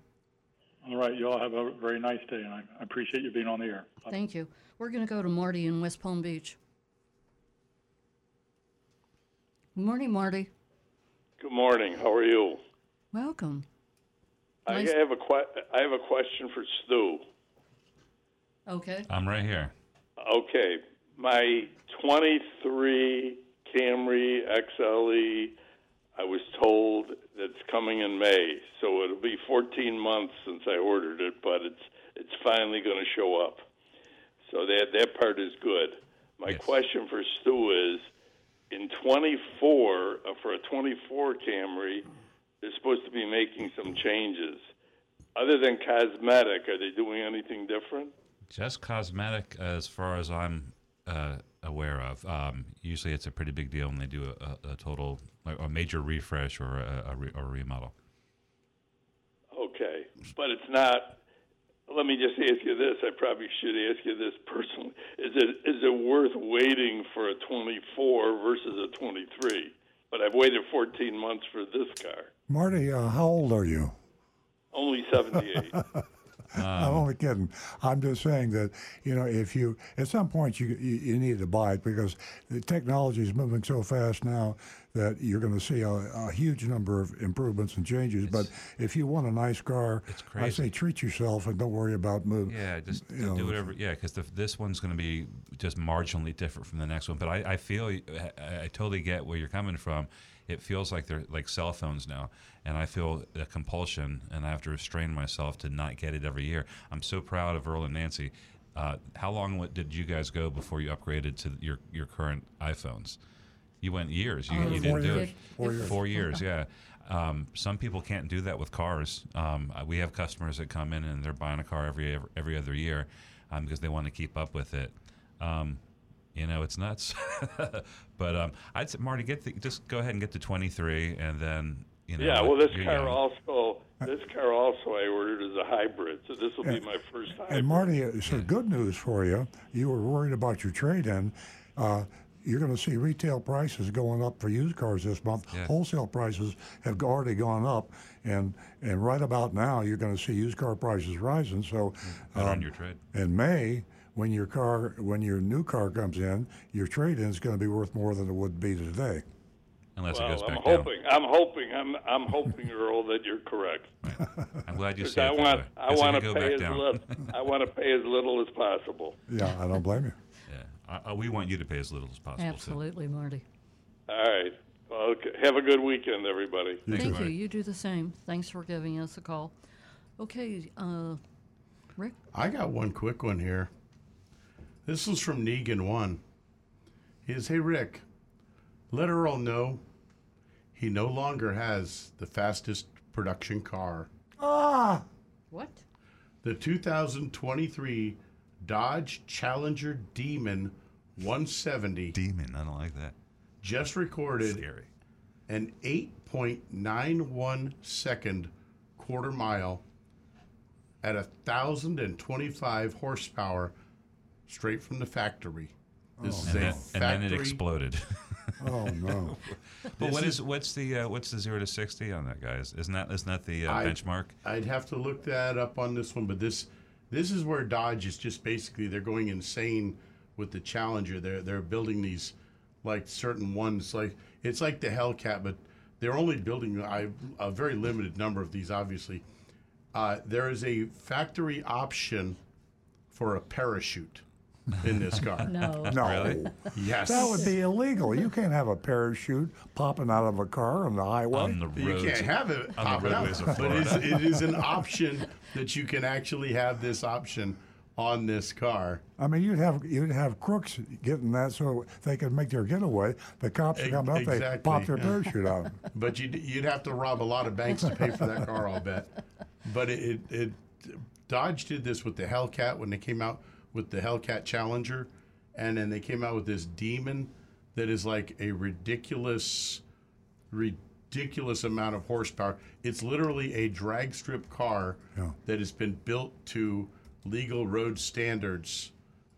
All right, you all have a very nice day, and I I appreciate you being on the air. Thank you. We're going to go to Marty in West Palm Beach. Good morning, Marty. Good morning. How are you? Welcome. I have a que- I have a question for Stu. Okay. I'm right here. Okay, my 23 Camry XLE, I was told that's coming in May, so it'll be 14 months since I ordered it, but it's it's finally going to show up. So that that part is good. My question for Stu is, in 24 uh, for a 24 Camry, they're supposed to be making some changes. Other than cosmetic, are they doing anything different? Just cosmetic, as far as I'm uh, aware of. Um, usually, it's a pretty big deal when they do a, a, total, like, a major refresh or a, a, re, or a remodel. Okay, but it's not. Let me just ask you this. I probably should ask you this personally. Is it is it worth waiting for a 24 versus a 23? But I've waited 14 months for this car. Marty, uh, how old are you? Only 78. I'm only kidding. I'm just saying that you know if you at some point you you, you need to buy it because the technology is moving so fast now that you're going to see a, a huge number of improvements and changes. but if you want a nice car, I say treat yourself and don't worry about moving. Yeah, just you know, do whatever. Yeah, because this one's going to be just marginally different from the next one. But I, I feel I, I totally get where you're coming from. It feels like they're like cell phones now, and I feel a compulsion, and I have to restrain myself to not get it every year. I'm so proud of Earl and Nancy. Uh, how long did you guys go before you upgraded to your your current iPhones? You went years. You, Uh, you didn't do years. it. Four years. Four years. Yeah. Um, some people can't do that with cars. Um, uh, we have customers that come in and they're buying a car every every, every other year um, because they want to keep up with it. Um, you know, it's nuts. but um, I'd say, Marty, get the, just go ahead and get to 23, and then you know. yeah, well, this car young. also this car also I ordered as a hybrid, so this will be my first hybrid. And Marty, uh, so good news for you. You were worried about your trade-in. Uh, you're going to see retail prices going up for used cars this month. Yeah. Wholesale prices have already gone up, and and right about now you're going to see used car prices rising. So, Better on um, your trade. in May, when your car, when your new car comes in, your trade-in is going to be worth more than it would be today. Unless well, it goes I'm back down. hoping. I'm hoping. I'm I'm hoping, Earl, that you're correct. I'm glad you said I it that want way. I 'Cause it want to pay as little. I want to pay as little as possible. Yeah, I don't blame you. Yeah, I, I, we want you to pay as little as possible. too. Absolutely, Marty. All right. Well, okay. Have a good weekend, everybody. Thank you. You do the same. Thanks for giving us a call. Okay, uh, Rick. I got one quick one here. This was from Negan One. He says, "Hey Rick, let Earl know he no longer has the fastest production car. Ah, What? The 2023 Dodge Challenger Demon 170 Demon, I don't like that. just recorded Scary. an 8.91 second quarter mile at thousand and twenty-five horsepower, straight from the factory. This is And a then, and then it exploded. oh no. but This what is- is what's the uh, what's the zero to sixty on that, guys? Isn't that isn't that the uh, I- benchmark? I'd have to look that up on this one, but this this is where Dodge is just basically they're going insane with the Challenger. They're they're building these like certain ones like it's like the Hellcat, but they're only building I, a very limited number of these. Obviously, uh, there is a factory option for a parachute in this car. No. No. Really? Yes, That would be illegal. You can't have a parachute popping out of a car on the highway. On the You can't have it on pop the it out, roadways of but it's, it is an option that you can actually have this option on this car. I mean, you'd have you'd have crooks getting that so they could make their getaway. The cops Ex- come up, they pop their yeah. parachute out. But you'd, you'd have to rob a lot of banks to pay for that car, I'll bet. But it, it, it Dodge did this with the Hellcat when they came out with the Hellcat Challenger, and then they came out with this Demon that is like a ridiculous, ridiculous amount of horsepower. It's literally a drag strip car Yeah. that has been built to legal road standards,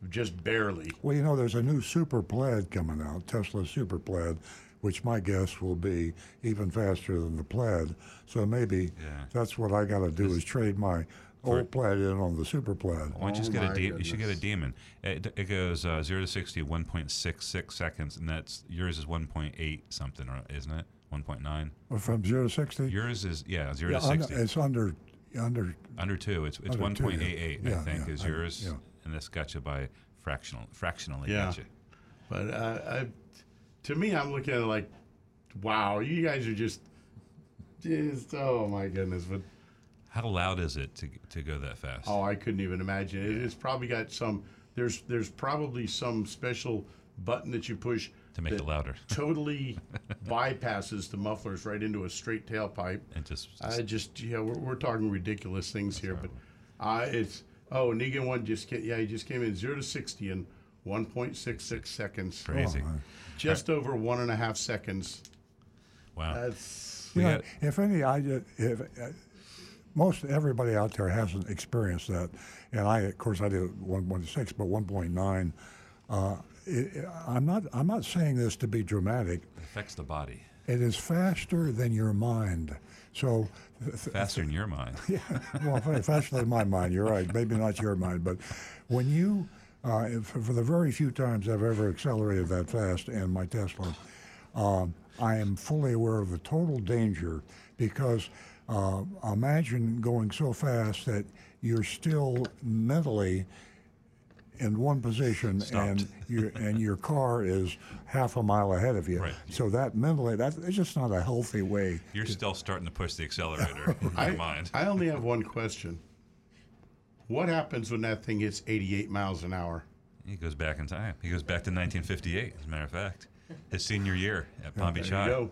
just barely. Well, you know, there's a new Super Plaid coming out, Tesla Super Plaid, which my guess will be even faster than the Plaid. So maybe Yeah. that's what I got to do is trade my old Plaid in on the Super Plaid. Why don't you just Oh get a my de- you should get a demon. It, it goes uh, zero to 60, 1.66 seconds, and that's yours is one point eight something, or isn't it? One point nine. From zero to sixty. Yours is yeah zero yeah, to under, sixty. it's under under. Under two, it's it's Under one yeah. eight eight. Yeah, I think yeah, is I- yours, yeah. and this got you by fractional fractionally. Yeah. Got you. But uh, I, to me, I'm looking at it like, wow, you guys are just, just oh my goodness. But How loud is it to to go that fast? oh, I couldn't even imagine. It, it's probably got some. There's there's probably some special button that you push To make it louder. totally bypasses the mufflers right into a straight tailpipe. And just, I just yeah, we're, we're talking ridiculous things here, but uh, it's oh Negan one just ca- yeah he just came in zero to sixty in 1.66 seconds. Crazy. Oh, Just over one and a half seconds. Wow. That's You know, if any, I ju- if uh, most everybody out there hasn't experienced that, and I, of course, I did 1.6, but 1.9. Uh, it, I'm not. I'm not saying this to be dramatic. It affects the body. It is faster than your mind. So th- Faster in your mind. yeah, well, fa- faster than my mind. You're right. Maybe not your mind, but when you, uh, if- for the very few times I've ever accelerated that fast in my Tesla, um, I am fully aware of the total danger because uh, imagine going so fast that you're still mentally in one position and your and your car is half a mile ahead of you. Right. So that mentally, that it's just not a healthy way. You're still starting to push the accelerator in I, your mind. I only have one question. What happens when that thing hits 88 miles an hour? He goes back in time. He goes back to 1958, as a matter of fact. His senior year at Palm Beach High. go.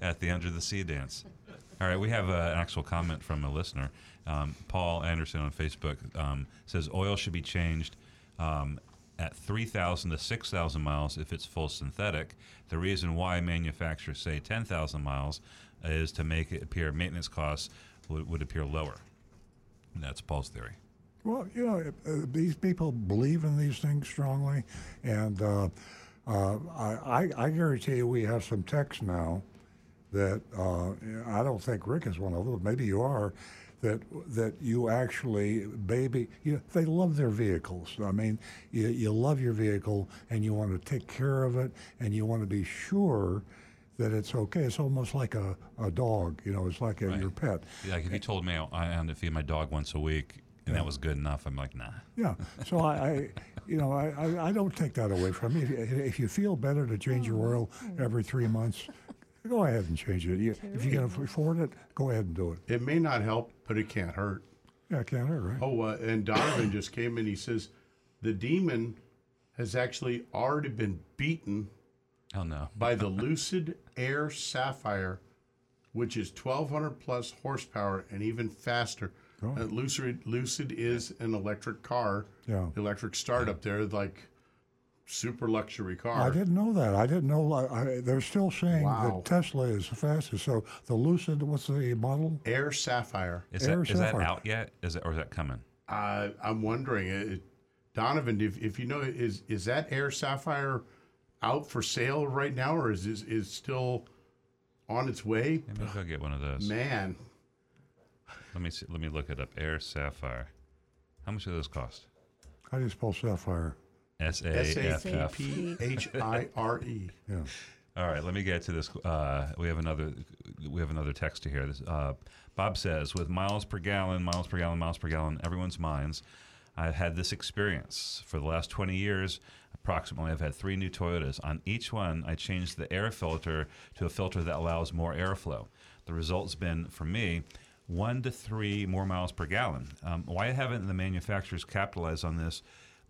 At the Under the Sea dance. All right, we have uh, an actual comment from a listener. Um, Paul Anderson on Facebook um, says oil should be changed um, at 3,000 to 6,000 miles if it's full synthetic. The reason why manufacturers say 10,000 miles is to make it appear maintenance costs would, would appear lower. And that's Paul's theory. Well, you know, uh, these people believe in these things strongly, and uh, uh, I, I, guarantee you we have some texts now that uh, I don't think Rick is one of them. Maybe you are. That that you actually, baby, you, they love their vehicles. I mean, you, you love your vehicle and you want to take care of it and you want to be sure that it's okay. It's almost like a, a dog. You know, it's like a, your pet. Like if you told me I I had to feed my dog once a week and that was good enough, I'm like, nah. Yeah. So I, I you know, I, I, I don't take that away from you. If, you- if you feel better to change your oil every three months, go ahead and change it. You, if you can afford it, go ahead and do it. It may not help, but it can't hurt. Yeah, it can't hurt, right? Oh, uh, and Donovan just came in. He says the demon has actually already been beaten Oh, no. by the Lucid Air Sapphire, which is 1,200 plus horsepower and even faster. Oh. Uh, Lucid, Lucid is an electric car, Yeah. electric startup. They're like super luxury car. I didn't know that. I didn't know. I, I, they're still saying Wow. that Tesla is the fastest. So the Lucid, what's the model? Air Sapphire. Is, Air that, is that Sapphire. out yet? Is it, or is that coming? Uh, I'm wondering, uh, Donovan, if, if you know, is is that Air Sapphire out for sale right now, or is is, is still on its way? Maybe I'll get one of those. Man, Let me see, let me look it up. Air Sapphire. How much do those cost? How do you spell sapphire? S A F P F. P H I R E. Yeah. All right, let me get to this. Uh, we have another. We have another text to hear. This, uh, Bob says, with miles per gallon, miles per gallon, miles per gallon, everyone's minds. I've had this experience for the last 20 years. Approximately, I've had three new Toyotas. On each one, I changed the air filter to a filter that allows more airflow. The result's been, for me, one to three more miles per gallon. Um, why haven't the manufacturers capitalized on this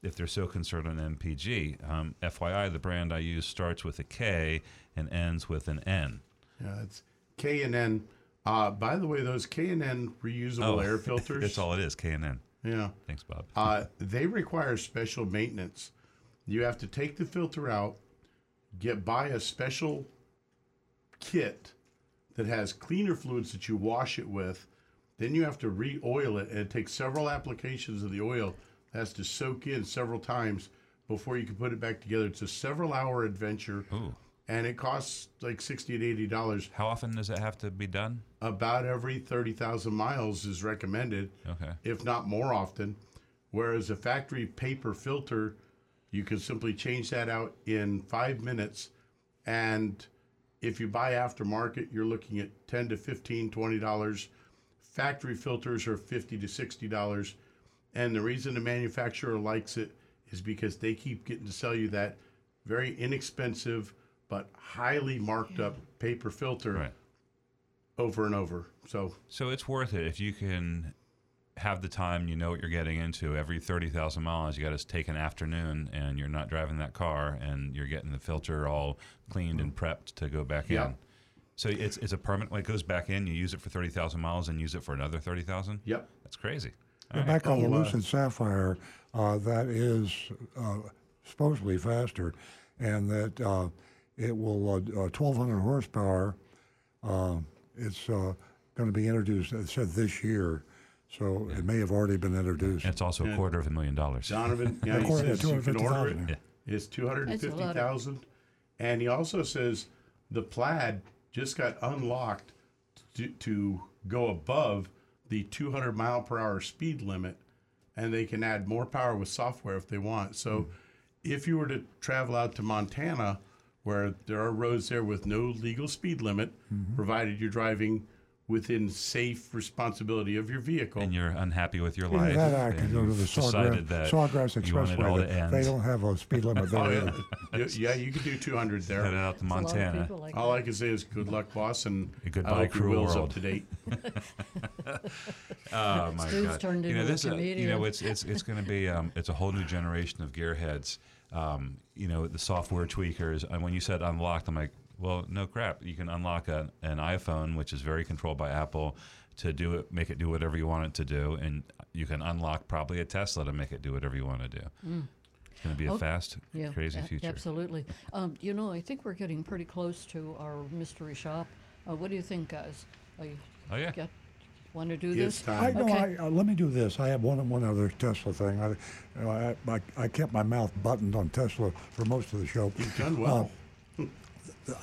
if they're so concerned on MPG? Um, FYI, the brand I use starts with a K and ends with an N. Yeah, it's K and N. Uh, by the way, those K and N reusable air filters. That's all it is, K and N. Yeah. Thanks, Bob. Uh, they require special maintenance. You have to take the filter out, get buy a special kit that has cleaner fluids that you wash it with. Then you have to re-oil it, and it takes several applications of the oil. Has to soak in several times before you can put it back together. It's a several-hour adventure, and it costs like sixty to eighty dollars. How often does it have to be done? About every thirty thousand miles is recommended Okay. if not more often. Whereas a factory paper filter, you can simply change that out in five minutes. And if you buy aftermarket, you're looking at 10 to 15, 20 dollars. Factory filters are 50 to 60 dollars. And the reason the manufacturer likes it is because they keep getting to sell you that very inexpensive but highly marked up paper filter over and over. So So it's worth it if you can have the time. You know what you're getting into. Every thirty thousand miles, you got to take an afternoon, and you're not driving that car, and you're getting the filter all cleaned and prepped to go back Yeah. in. So it's it's a permanent. It goes back in. You use it for thirty thousand miles, and use it for another thirty thousand. Yep. That's crazy. Yeah, back on the Lucid Sapphire, uh, that is uh, supposedly faster, and that uh, it will uh, uh, 1,200 horsepower. Uh, it's uh, going to be introduced. It said this year, so it may have already been introduced. It's also a quarter of a million dollars. Donovan, yeah, he says you can order it. 250,000. It's two hundred and That's a fifty lot of- thousand, and he also says the plaid just got unlocked to, to go above the two hundred mile per hour speed limit, and they can add more power with software if they want. So, hmm. if you were to travel out to Montana, where there are roads there with no legal speed limit, hmm. provided you're driving within safe responsibility of your vehicle, and you're unhappy with your Either life. that, I could and go to you've the decided Sawgrass, that Sawgrass you want it all Expressway. to They, end. they don't have a speed limit there. Oh, yeah. yeah, you could do 200 there. Headed out to There's a lot of Montana. like All that. I can say is good luck, boss, and Goodbye, I hope your cruel will's world. up to date. Oh my Stu's god! turned you know into a this. uh, you know it's it's it's going to be um, it's a whole new generation of gearheads. Um, you know the software tweakers. And when you said unlocked, I'm like, well, no crap. You can unlock a, an iPhone, which is very controlled by Apple, to do it, make it do whatever you want it to do, and you can unlock probably a Tesla to make it do whatever you want to do. It's going to be a Oh, fast, Yeah, crazy a- future. Absolutely. Um, you know, I think we're getting pretty close to our mystery shop. Uh, what do you think, guys? Are you Oh yeah. get, want to do It's this? time. I know. Okay. I, uh, let me do this. I have one one other Tesla thing. I, you know, I, I, I kept my mouth buttoned on Tesla for most of the show. You've done well. Uh,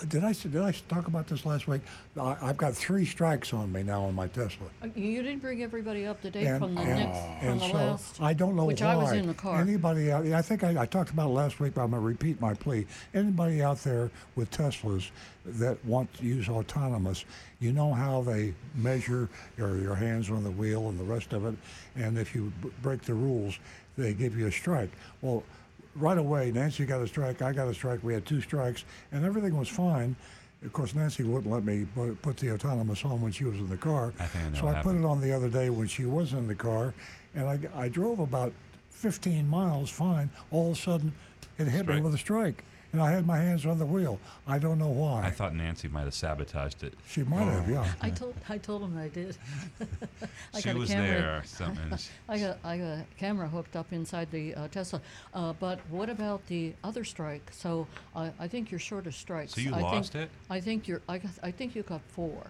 did I did I talk about this last week? I, I've got three strikes on me now on my Tesla. Uh, You didn't bring everybody up to date And, from the and, next, from and the so last. I don't know which why. I was in the car. Anybody out? I think I, I talked about it last week, but I'm gonna repeat my plea. Anybody out there with Teslas that want to use autonomous, you know how they measure your your hands on the wheel and the rest of it, and if you b- break the rules, they give you a strike. Well. Right away, Nancy got a strike. I got a strike. We had two strikes, and everything was fine. Of course, Nancy wouldn't let me put the autonomous on when she was in the car. I think I know so I put it on the other day when she was in the car, and I, I drove about 15 miles fine. All of a sudden, it hit me with a strike, and I had my hands on the wheel. I don't know why. I thought Nancy might have sabotaged it. she might have, yeah. I told I told him I did. I she got a was camera. there. Something. I got I got a camera hooked up inside the uh, Tesla. Uh, but what about the other strike? So I I think you're short of strikes. So you I lost think, it? I think you're. I, got, I think you got four.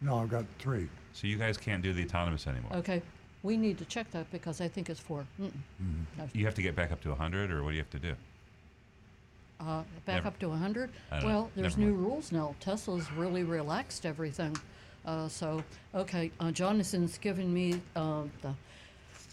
No, I've got three. So you guys can't do the autonomous anymore. Okay, we need to check that because I think it's 4 Mm-mm. No. You have to get back up to 100, or what do you have to do? Uh, back Never- up to 100. I know. Well, there's Never new rules now. Tesla's really relaxed everything. Uh, so, okay, uh, Jonathan's given me uh, the.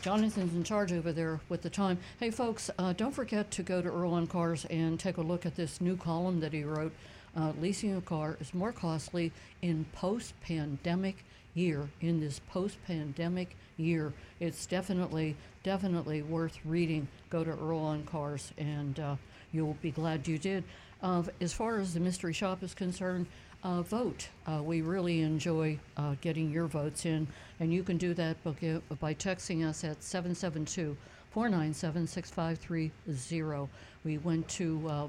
Jonathan's in charge over there with the time. Hey, folks, uh, don't forget to go to Earl on Cars and take a look at this new column that he wrote. Uh, leasing a car is more costly in post-pandemic year. In this post-pandemic year, it's definitely, definitely worth reading. Go to Earl on Cars, and uh, you'll be glad you did. Uh, as far as the mystery shop is concerned, uh, vote. Uh, we really enjoy uh, getting your votes in, and you can do that by, texting us at 772 497 6530. We went to, uh,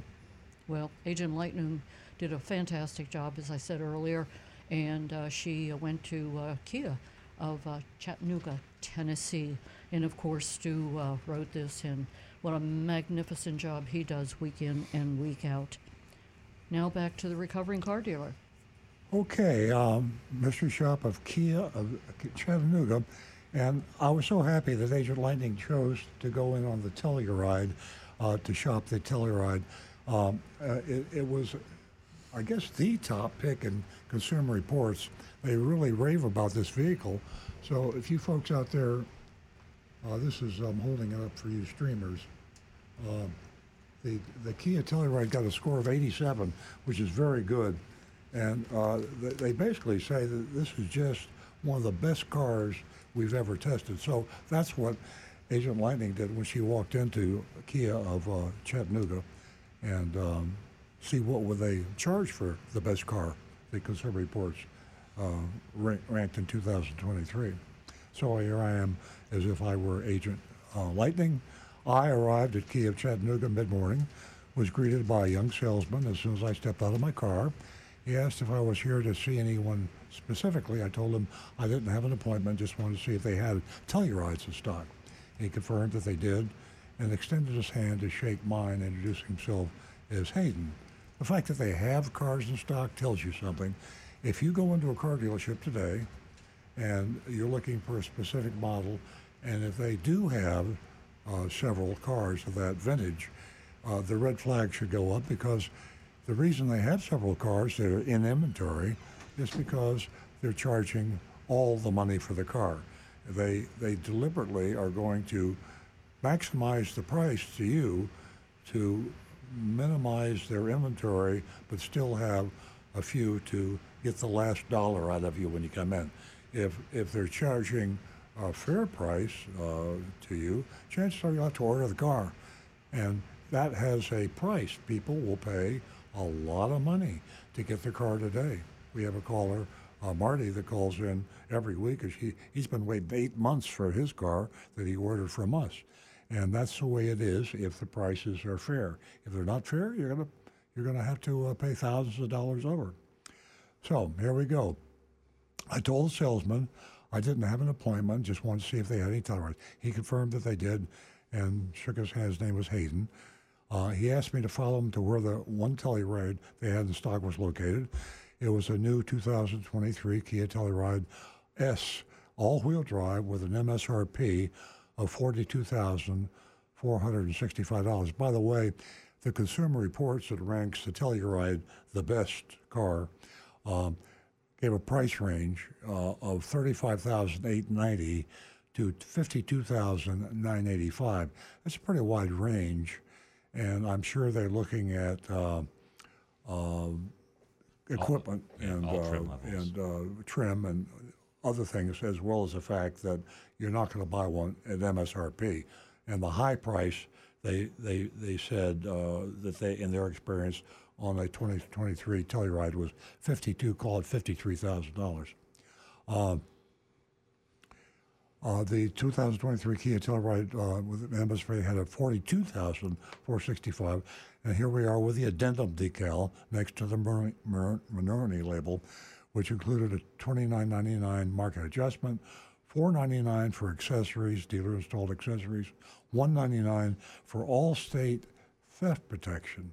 well, Agent Lightning did a fantastic job, as I said earlier, and uh, she went to Kia of Chattanooga, Tennessee. And of course, Stu wrote this, and what a magnificent job he does week in and week out. Now back to the recovering car dealer. Okay, um, mystery shop of Kia of Chattanooga, and I was so happy that Agent Lightning chose to go in on the Telluride uh, to shop the Telluride. Um, uh, it, it was, I guess, the top pick in Consumer Reports. They really rave about this vehicle. So if you folks out there, uh, this is holding it up for you streamers. Uh, the the Kia Telluride got a score of 87, which is very good. And uh, they, basically say that this is just one of the best cars we've ever tested. So that's what Agent Lightning did when she walked into Kia of uh, Chattanooga and um, see what would they charge for the best car. The Consumer Reports uh, ranked in 2023. So here I am as if I were Agent uh, Lightning. I arrived at Kia of Chattanooga mid-morning, was greeted by a young salesman as soon as I stepped out of my car. He asked if I was here to see anyone specifically. I told him I didn't have an appointment, just wanted to see if they had Tellurides in stock. He confirmed that they did and extended his hand to shake mine, introducing himself as Hayden. The fact that they have cars in stock tells you something. If you go into a car dealership today and you're looking for a specific model, and if they do have uh, several cars of that vintage, uh, the red flag should go up because the reason they have several cars that are in inventory is because they're charging all the money for the car. They they deliberately are going to maximize the price to you to minimize their inventory, but still have a few to get the last dollar out of you when you come in. If if they're charging a fair price uh, to you, chances are you'll have to order the car, and that has a price. People will pay a lot of money to get the car today. We have a caller, uh, Marty, that calls in every week. He, he's been waiting eight months for his car that he ordered from us. And that's the way it is if the prices are fair. If they're not fair, you're going to you're gonna have to uh, pay thousands of dollars over. So here we go. I told the salesman I didn't have an appointment, just wanted to see if they had any Tellurides. He confirmed that they did and shook his hand. His name was Hayden. Uh, he asked me to follow him to where the one Telluride they had in stock was located. It was a new 2023 Kia Telluride S all-wheel drive with an MSRP of $42,465. By the way, the Consumer Reports that ranks the Telluride the best car um, gave a price range uh, of 35890 to 52985 That's a pretty wide range and I'm sure they're looking at uh, uh, equipment yeah, and all trim uh, and uh, trim and other things, as well as the fact that you're not going to buy one at MSRP. And the high price, they they they said uh, that they, in their experience, on a 2023 Telluride was 52, call it fifty-three thousand dollars. Uh, uh, the 2023 Kia Telluride uh, with an MSRP had a 42,465, and here we are with the addendum decal next to the Monroney label, which included a 29.99 market adjustment, 4.99 for accessories, dealer installed accessories, 1.99 for all state theft protection,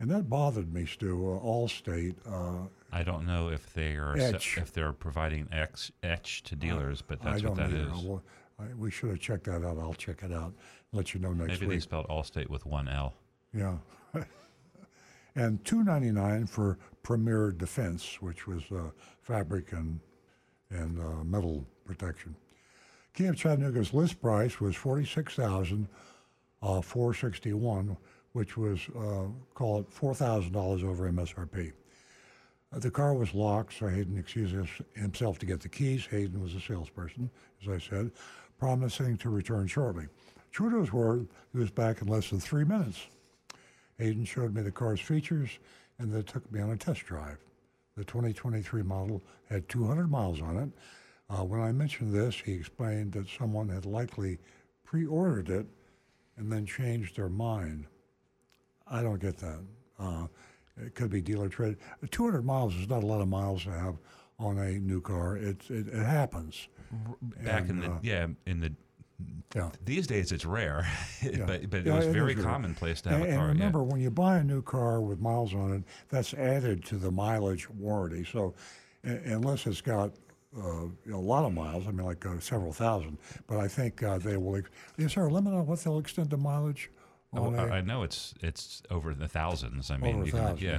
and that bothered me, Stu. Uh, all state. Uh, I don't know if they are Etch. if they're providing X etch to dealers, but I that's what don't that either. is. Well, I, we should have checked that out. I'll check it out. Let you know next week. Maybe week. they spelled Allstate with one L. Yeah. and two ninety nine for Premier Defense, which was uh, fabric and and uh, metal protection. Kia of Chattanooga's list price was forty six thousand uh, four sixty one, which was uh, call it four thousand dollars over MSRP. Uh, the car was locked, so Hayden excused his- himself to get the keys. Hayden was a salesperson, as I said, promising to return shortly. True to his word, he was back in less than three minutes. Hayden showed me the car's features and then took me on a test drive. The 2023 model had 200 miles on it. Uh, when I mentioned this, he explained that someone had likely pre ordered it and then changed their mind. I don't get that. Uh, it could be dealer trade. 200 miles is not a lot of miles to have on a new car. It, it, it happens. Back in the uh, yeah in the Yeah. these days it's rare, Yeah. but but Yeah, it was it very commonplace to have and, a car. And remember, when you buy a new car with miles on it, that's added to the mileage warranty. So, unless it's got uh, a lot of miles, I mean, like uh, several thousand, but I think uh, they will. Ex- is there a limit on what they'll extend the mileage? Oh, on I know it's it's over the thousands. I mean, you can, yeah,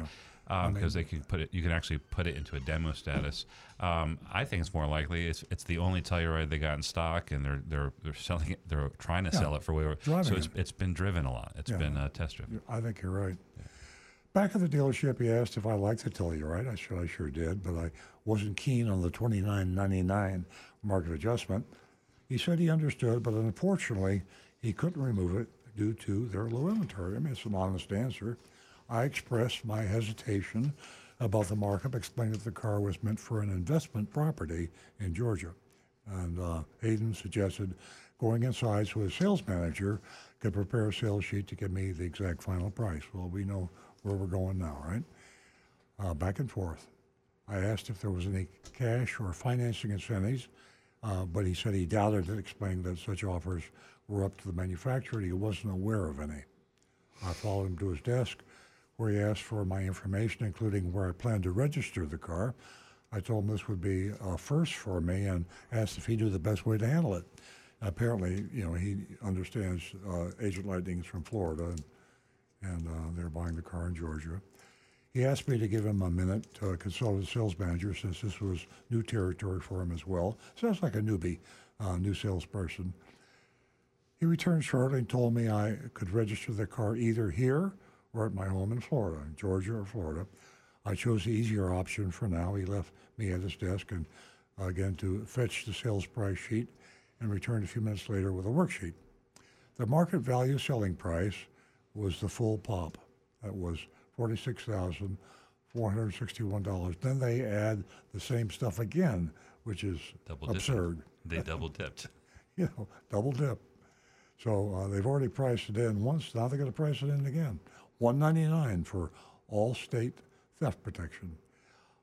yeah. Because mean- they can put it. You can actually put it into a demo status. Um, I think it's more likely it's it's the only Telluride they got in stock, and they're they're they're selling it. They're trying to Yeah, sell it for whatever. So it's it. it's been driven a lot. It's Yeah. been uh, test driven. I think you're right. Back at the dealership, he asked if I liked the Telluride. I said I sure did, but I wasn't keen on the twenty nine ninety nine market adjustment. He said he understood, but unfortunately, he couldn't remove it due to their low inventory. I mean, it's an honest answer. I expressed my hesitation about the markup, explained that the car was meant for an investment property in Georgia. And uh, Hayden suggested going inside so his sales manager could prepare a sales sheet to give me the exact final price. Well, we know where we're going now, right? uh, back and forth. I asked if there was any cash or financing incentives, uh, but he said he doubted it, explaining that such offers were up to the manufacturer he wasn't aware of any. I followed him to his desk, where he asked for my information, including where I planned to register the car. I told him this would be a first for me and asked if he knew the best way to handle it. Apparently, you know, he understands uh, Agent Lightning's from Florida, and, and uh, they're buying the car in Georgia. He asked me to give him a minute to consult his sales manager since this was new territory for him as well. Sounds like a newbie, uh, new salesperson. He returned shortly and told me I could register the car either here or at my home in Florida, Georgia or Florida. I chose the easier option for now. He left me at his desk and uh, again to fetch the sales price sheet and returned a few minutes later with a worksheet. The market value selling price was the full pop. That was $46,461. Then they add the same stuff again, which is Double dipped. absurd. They double dipped. you know, double dip. So uh, they've already priced it in once. Now they're going to price it in again. One ninety nine for all state theft protection,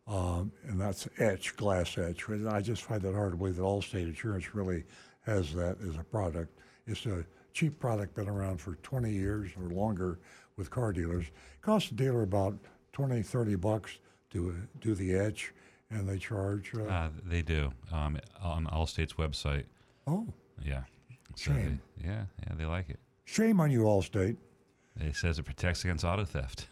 um, and that's etch glass etch. I just find it hard to believe that Allstate Insurance really has that as a product. It's a cheap product, been around for 20 years or longer with car dealers. It costs the dealer about 20, 30 bucks to uh, do the etch, and they charge. Uh, Uh, they do um, on Allstate's website. oh, Yeah. So Shame. They, yeah, yeah, they like it. shame on you, Allstate. It says it protects against auto theft.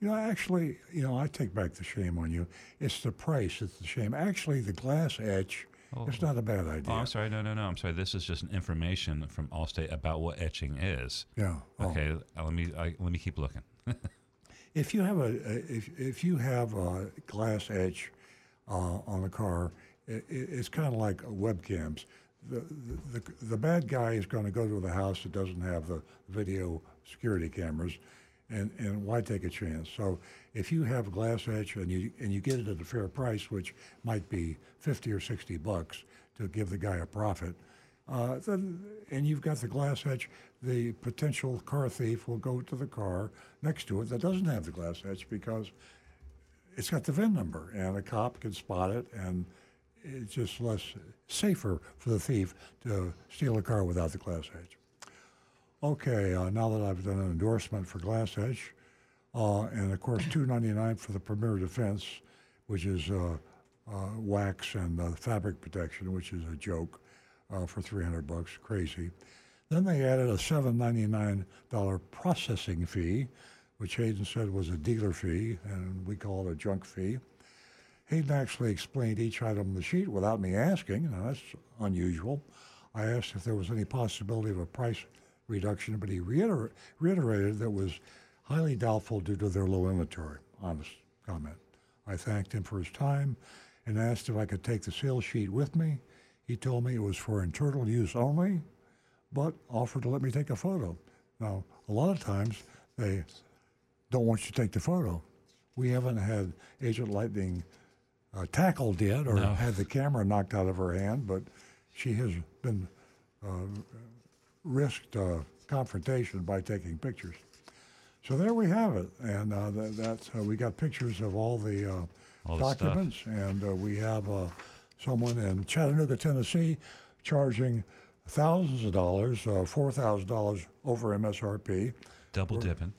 You know, actually, you know, I take back the shame on you. It's the price. It's the shame. Actually, the glass etch. It's not a bad idea. Oh, I'm sorry. No, no, no. I'm sorry. This is just information from Allstate about what etching is. Yeah. Oh. Okay. uh, let me I, let me keep looking. If you have a, if if you have a glass etch uh, on a car, i i- it's kind of like webcams. The, the the bad guy is going to go to the house that doesn't have the video security cameras, and and why take a chance? So if you have a glass etch and you and you get it at a fair price, which might be fifty or sixty bucks to give the guy a profit, uh, then, and you've got the glass etch, the potential car thief will go to the car next to it that doesn't have the glass etch because it's got the VIN number, and a cop can spot it, and it's just less safer for the thief to steal a car without the glass etch. Okay, uh, now that I've done an endorsement for glass etch, uh, and of course, two ninety nine for the Premier Defense, which is uh, uh, wax and uh, fabric protection, which is a joke, uh, for three hundred bucks, crazy. Then they added a seven ninety nine dollar processing fee, which Hayden said was a dealer fee, and we call it a junk fee. Hayden actually explained each item on the sheet without me asking. Now, that's unusual. I asked if there was any possibility of a price reduction, but he reiter- reiterated that was highly doubtful due to their low inventory. Honest comment. I thanked him for his time and asked if I could take the sales sheet with me. He told me it was for internal use only, but offered to let me take a photo. Now, a lot of times they don't want you to take the photo. We haven't had Agent Lightning uh, tackled yet or No. had the camera knocked out of her hand, but she has been uh, risked uh, confrontation by taking pictures. So there we have it, and uh, that, that's uh, we got pictures of all the, uh, All documents, and uh, we have uh, someone in Chattanooga, Tennessee, charging thousands of dollars, uh, four thousand dollars over MSRP Double dipping.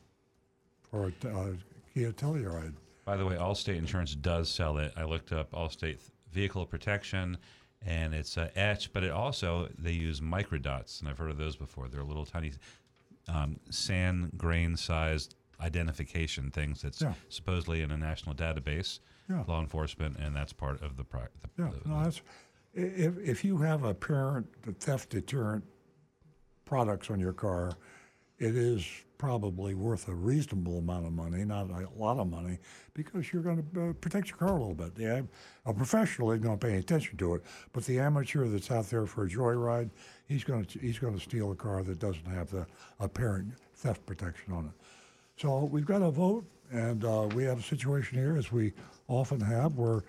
for a uh, Kia Telluride. By the way, Allstate Insurance does sell it. I looked up Allstate Vehicle Protection, and it's uh, etched, but it also they use microdots, and I've heard of those before. They're little tiny um, sand grain sized identification things that's Yeah. supposedly in a national database, Yeah. law enforcement, and that's part of the. Pri- the, Yeah, the- no, that's if if you have a parent theft deterrent products on your car, it is probably worth a reasonable amount of money, not a lot of money, because you're going to uh, protect your car a little bit. Yeah, a professional isn't going to pay attention to it, but the amateur that's out there for a joyride, he's going to he's going to steal a car that doesn't have the apparent theft protection on it. So we've got a vote, and uh, we have a situation here, as we often have, where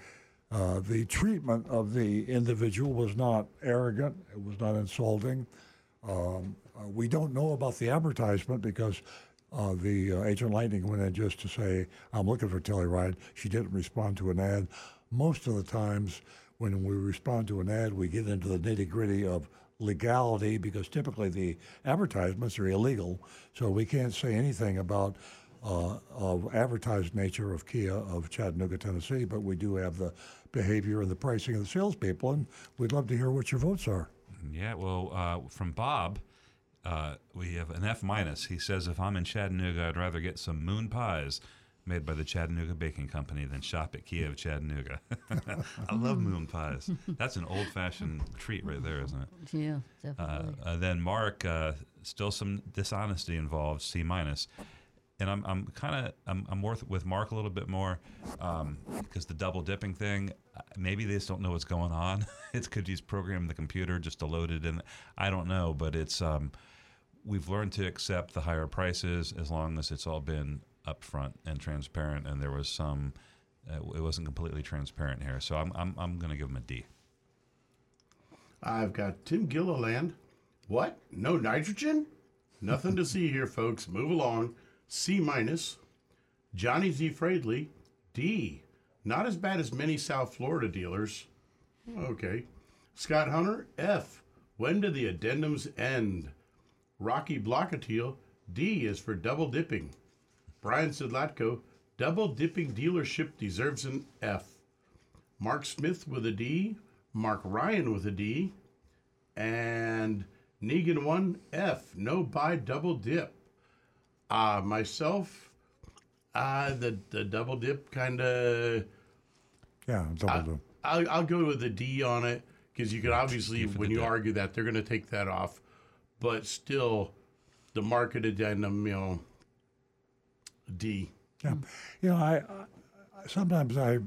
uh, the treatment of the individual was not arrogant, it was not insulting. Um, uh, we don't know about the advertisement because uh, the uh, Agent Lightning went in just to say, I'm looking for Telluride. She didn't respond to an ad. Most of the times, when we respond to an ad, we get into the nitty gritty of legality because typically the advertisements are illegal. So we can't say anything about uh, of advertised nature of Kia of Chattanooga, Tennessee, but we do have the behavior and the pricing of the salespeople, and we'd love to hear what your votes are. Yeah, well, uh, from Bob, uh, we have an F minus. He says, if I'm in Chattanooga, I'd rather get some moon pies made by the Chattanooga Baking Company than shop at of Chattanooga. I love moon pies. That's an old fashioned treat right there, isn't it? Yeah, Uh, definitely. uh, then Mark, uh, still some dishonesty involved, C minus. And I'm, I'm kind of I'm, I'm worth with Mark a little bit more because the double dipping thing, uh, maybe they just don't know what's going on. it's could he's programmed the computer just to load it in. I don't know, but it's um, we've learned to accept the higher prices as long as it's all been upfront and transparent. And there was some, uh, it wasn't completely transparent here. So I'm I'm, I'm going to give him a D. I've got Tim Gilliland. What? No nitrogen? Nothing to see here, folks. Move along. C minus. Johnny Z. Fradley. D. Not as bad as many South Florida dealers. Okay. Scott Hunter. F. When do the addendums end? Rocky Blockatiel. D is for double dipping. Brian Sidlatko. Double dipping dealership deserves an F. Mark Smith with a D. Mark Ryan with a D. And Negan 1F. No buy double dip. Uh, myself, uh, the, the double dip kind of. Yeah, double. I'll, I'll go with a D on it because you can obviously, when you argue that, they're going to take that off. But still, the market addendum, you know, D. Yeah, you know, I, I sometimes I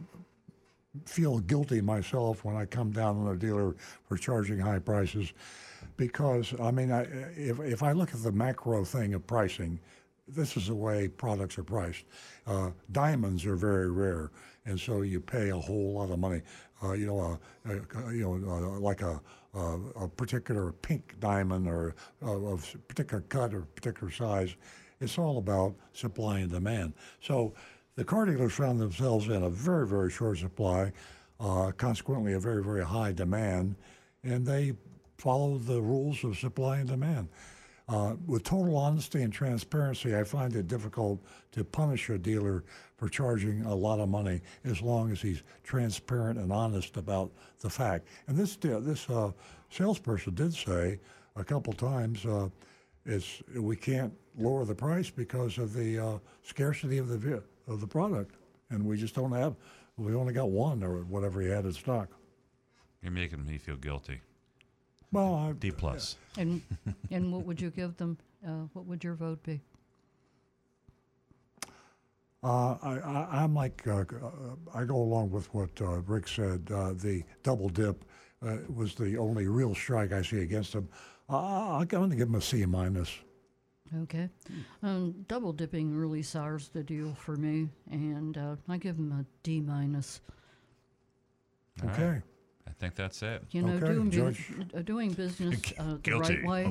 feel guilty myself when I come down on a dealer for charging high prices, because I mean, I, if if I look at the macro thing of pricing, this is the way products are priced. Uh, diamonds are very rare, and so you pay a whole lot of money. Uh, you know, uh, uh, you know, uh, like a, uh, a particular pink diamond or uh, of particular cut or particular size. It's all about supply and demand. So the car dealers found themselves in a very, very short supply, consequently a very, very high demand, and they followed the rules of supply and demand. Uh, with total honesty and transparency, I find it difficult to punish a dealer for charging a lot of money as long as he's transparent and honest about the fact. And this this uh, salesperson did say a couple times, uh, "It's we can't lower the price because of the uh, scarcity of the of the product, and we just don't have. We only got one or whatever he had in stock." You're making me feel guilty. Well, I, D plus. And and what would you give them? Uh, what would your vote be? Uh, I, I, I'm like, uh, uh, I go along with what uh, Rick said. Uh, the double dip uh, was the only real strike I see against them. Uh, I'm going to give them a C minus. Okay. Um, double dipping really sours the deal for me, and uh, I give them a D minus. All right. Okay. I think that's it. You know, Okay, doing, bu- uh, doing business uh, the right way.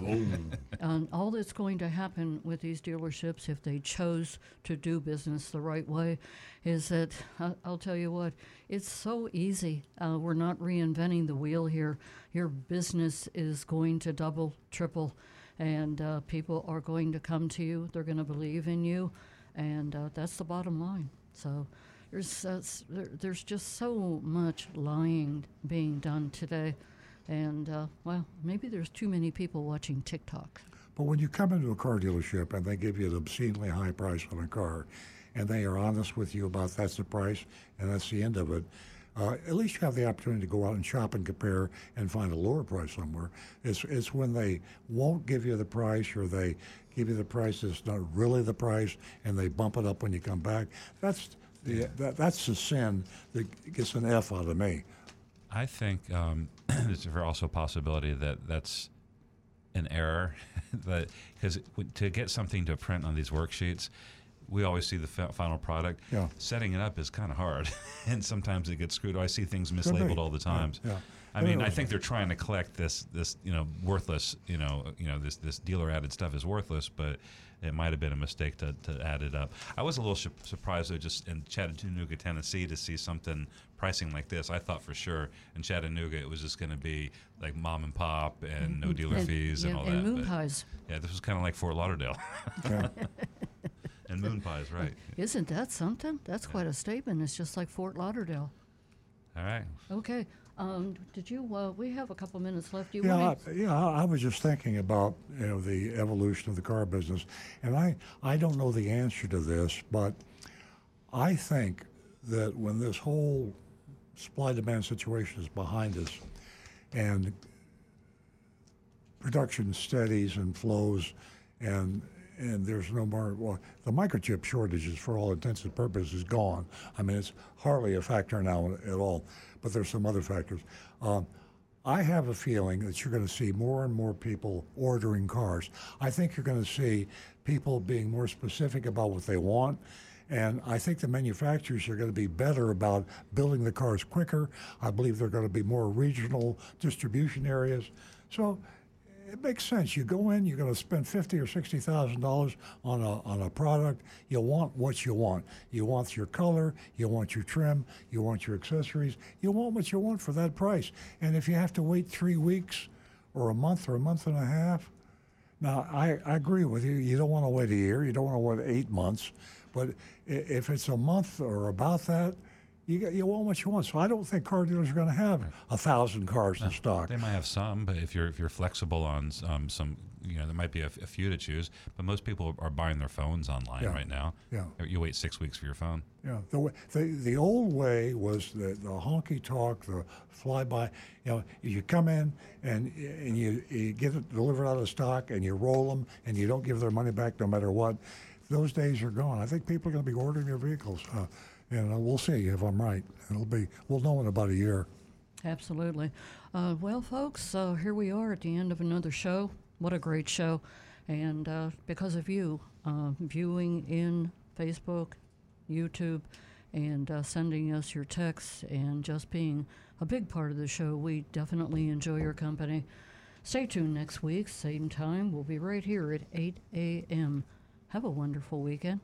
Oh. um, all that's going to happen with these dealerships, if they chose to do business the right way, is that I I'll tell you what, it's so easy. Uh, we're not reinventing the wheel here. Your business is going to double, triple, and uh, people are going to come to you. They're going to believe in you, and uh, that's the bottom line. So. There's, uh, there, there's just so much lying being done today. And, uh, well, maybe there's too many people watching TikTok. But when you come into a car dealership and they give you an obscenely high price on a car, and they are honest with you about that's the price and that's the end of it, uh, at least you have the opportunity to go out and shop and compare and find a lower price somewhere. It's, it's when they won't give you the price or they give you the price that's not really the price and they bump it up when you come back. That's the, that, that's the sin that gets an F out of me. I think um, there's also a possibility that that's an error, that because to get something to print on these worksheets, we always see the final product. Yeah. Setting it up is kind of hard, and sometimes it gets screwed. I see things mislabeled all the Yeah, times. yeah. I mean, I think they're trying to collect this this you know worthless you know you know this this dealer added stuff is worthless, but it might have been a mistake to, to add it up. I was a little su- surprised though, just in Chattanooga, Tennessee, to see something pricing like this. I thought for sure in Chattanooga it was just going to be like mom and pop and no mm-hmm. dealer And- fees and yeah, all and that. moon but- pies. Yeah, this was kind of like Fort Lauderdale. and moon pies, right? Isn't that something? That's quite a statement. It's just like Fort Lauderdale. All right. Okay. Um, did you? Uh, we have a couple minutes left. Do you Yeah, want I, yeah. I I was just thinking about you know the evolution of the car business, and I I don't know the answer to this, but I think that when this whole supply demand situation is behind us, and production steadies and flows, and and there's no more. Well, the microchip shortages, for all intents and purposes, is gone. I mean, it's hardly a factor now at all. But there's some other factors. Um, I have a feeling that you're going to see more and more people ordering cars. I think you're going to see people being more specific about what they want. And I think the manufacturers are going to be better about building the cars quicker. I believe they're going to be more regional distribution areas. So it makes sense. You go in, you're going to spend fifty or sixty thousand dollars on a on a product. You want what you want. You want your color. You want your trim. You want your accessories. You want what you want for that price. And if you have to wait three weeks, or a month, or a month and a half, now I, I agree with you. You don't want to wait a year. You don't want to wait eight months. But if it's a month or about that, you get, you want what you want. So I don't think car dealers are going to have a thousand cars in stock. They might have some, but if you're if you're flexible on um, some, you know, there might be a few to choose. But most people are buying their phones online Yeah. right now. Yeah. You wait six weeks for your phone. Yeah, the, the the old way was the, the honky talk, the flyby. You know, you come in and and you, you get it delivered out of stock, and you roll them, and you don't give their money back no matter what. Those days are gone. I think people are going to be ordering their vehicles, uh, and uh, we'll see if I'm right. It'll be we'll know in about a year. Absolutely. Uh, well, folks, uh, here we are at the end of another show. What a great show. And uh, because of you, uh, viewing in Facebook, YouTube, and uh, sending us your texts and just being a big part of the show, we definitely enjoy your company. Stay tuned next week, same time. We'll be right here at 8 a.m. Have a wonderful weekend.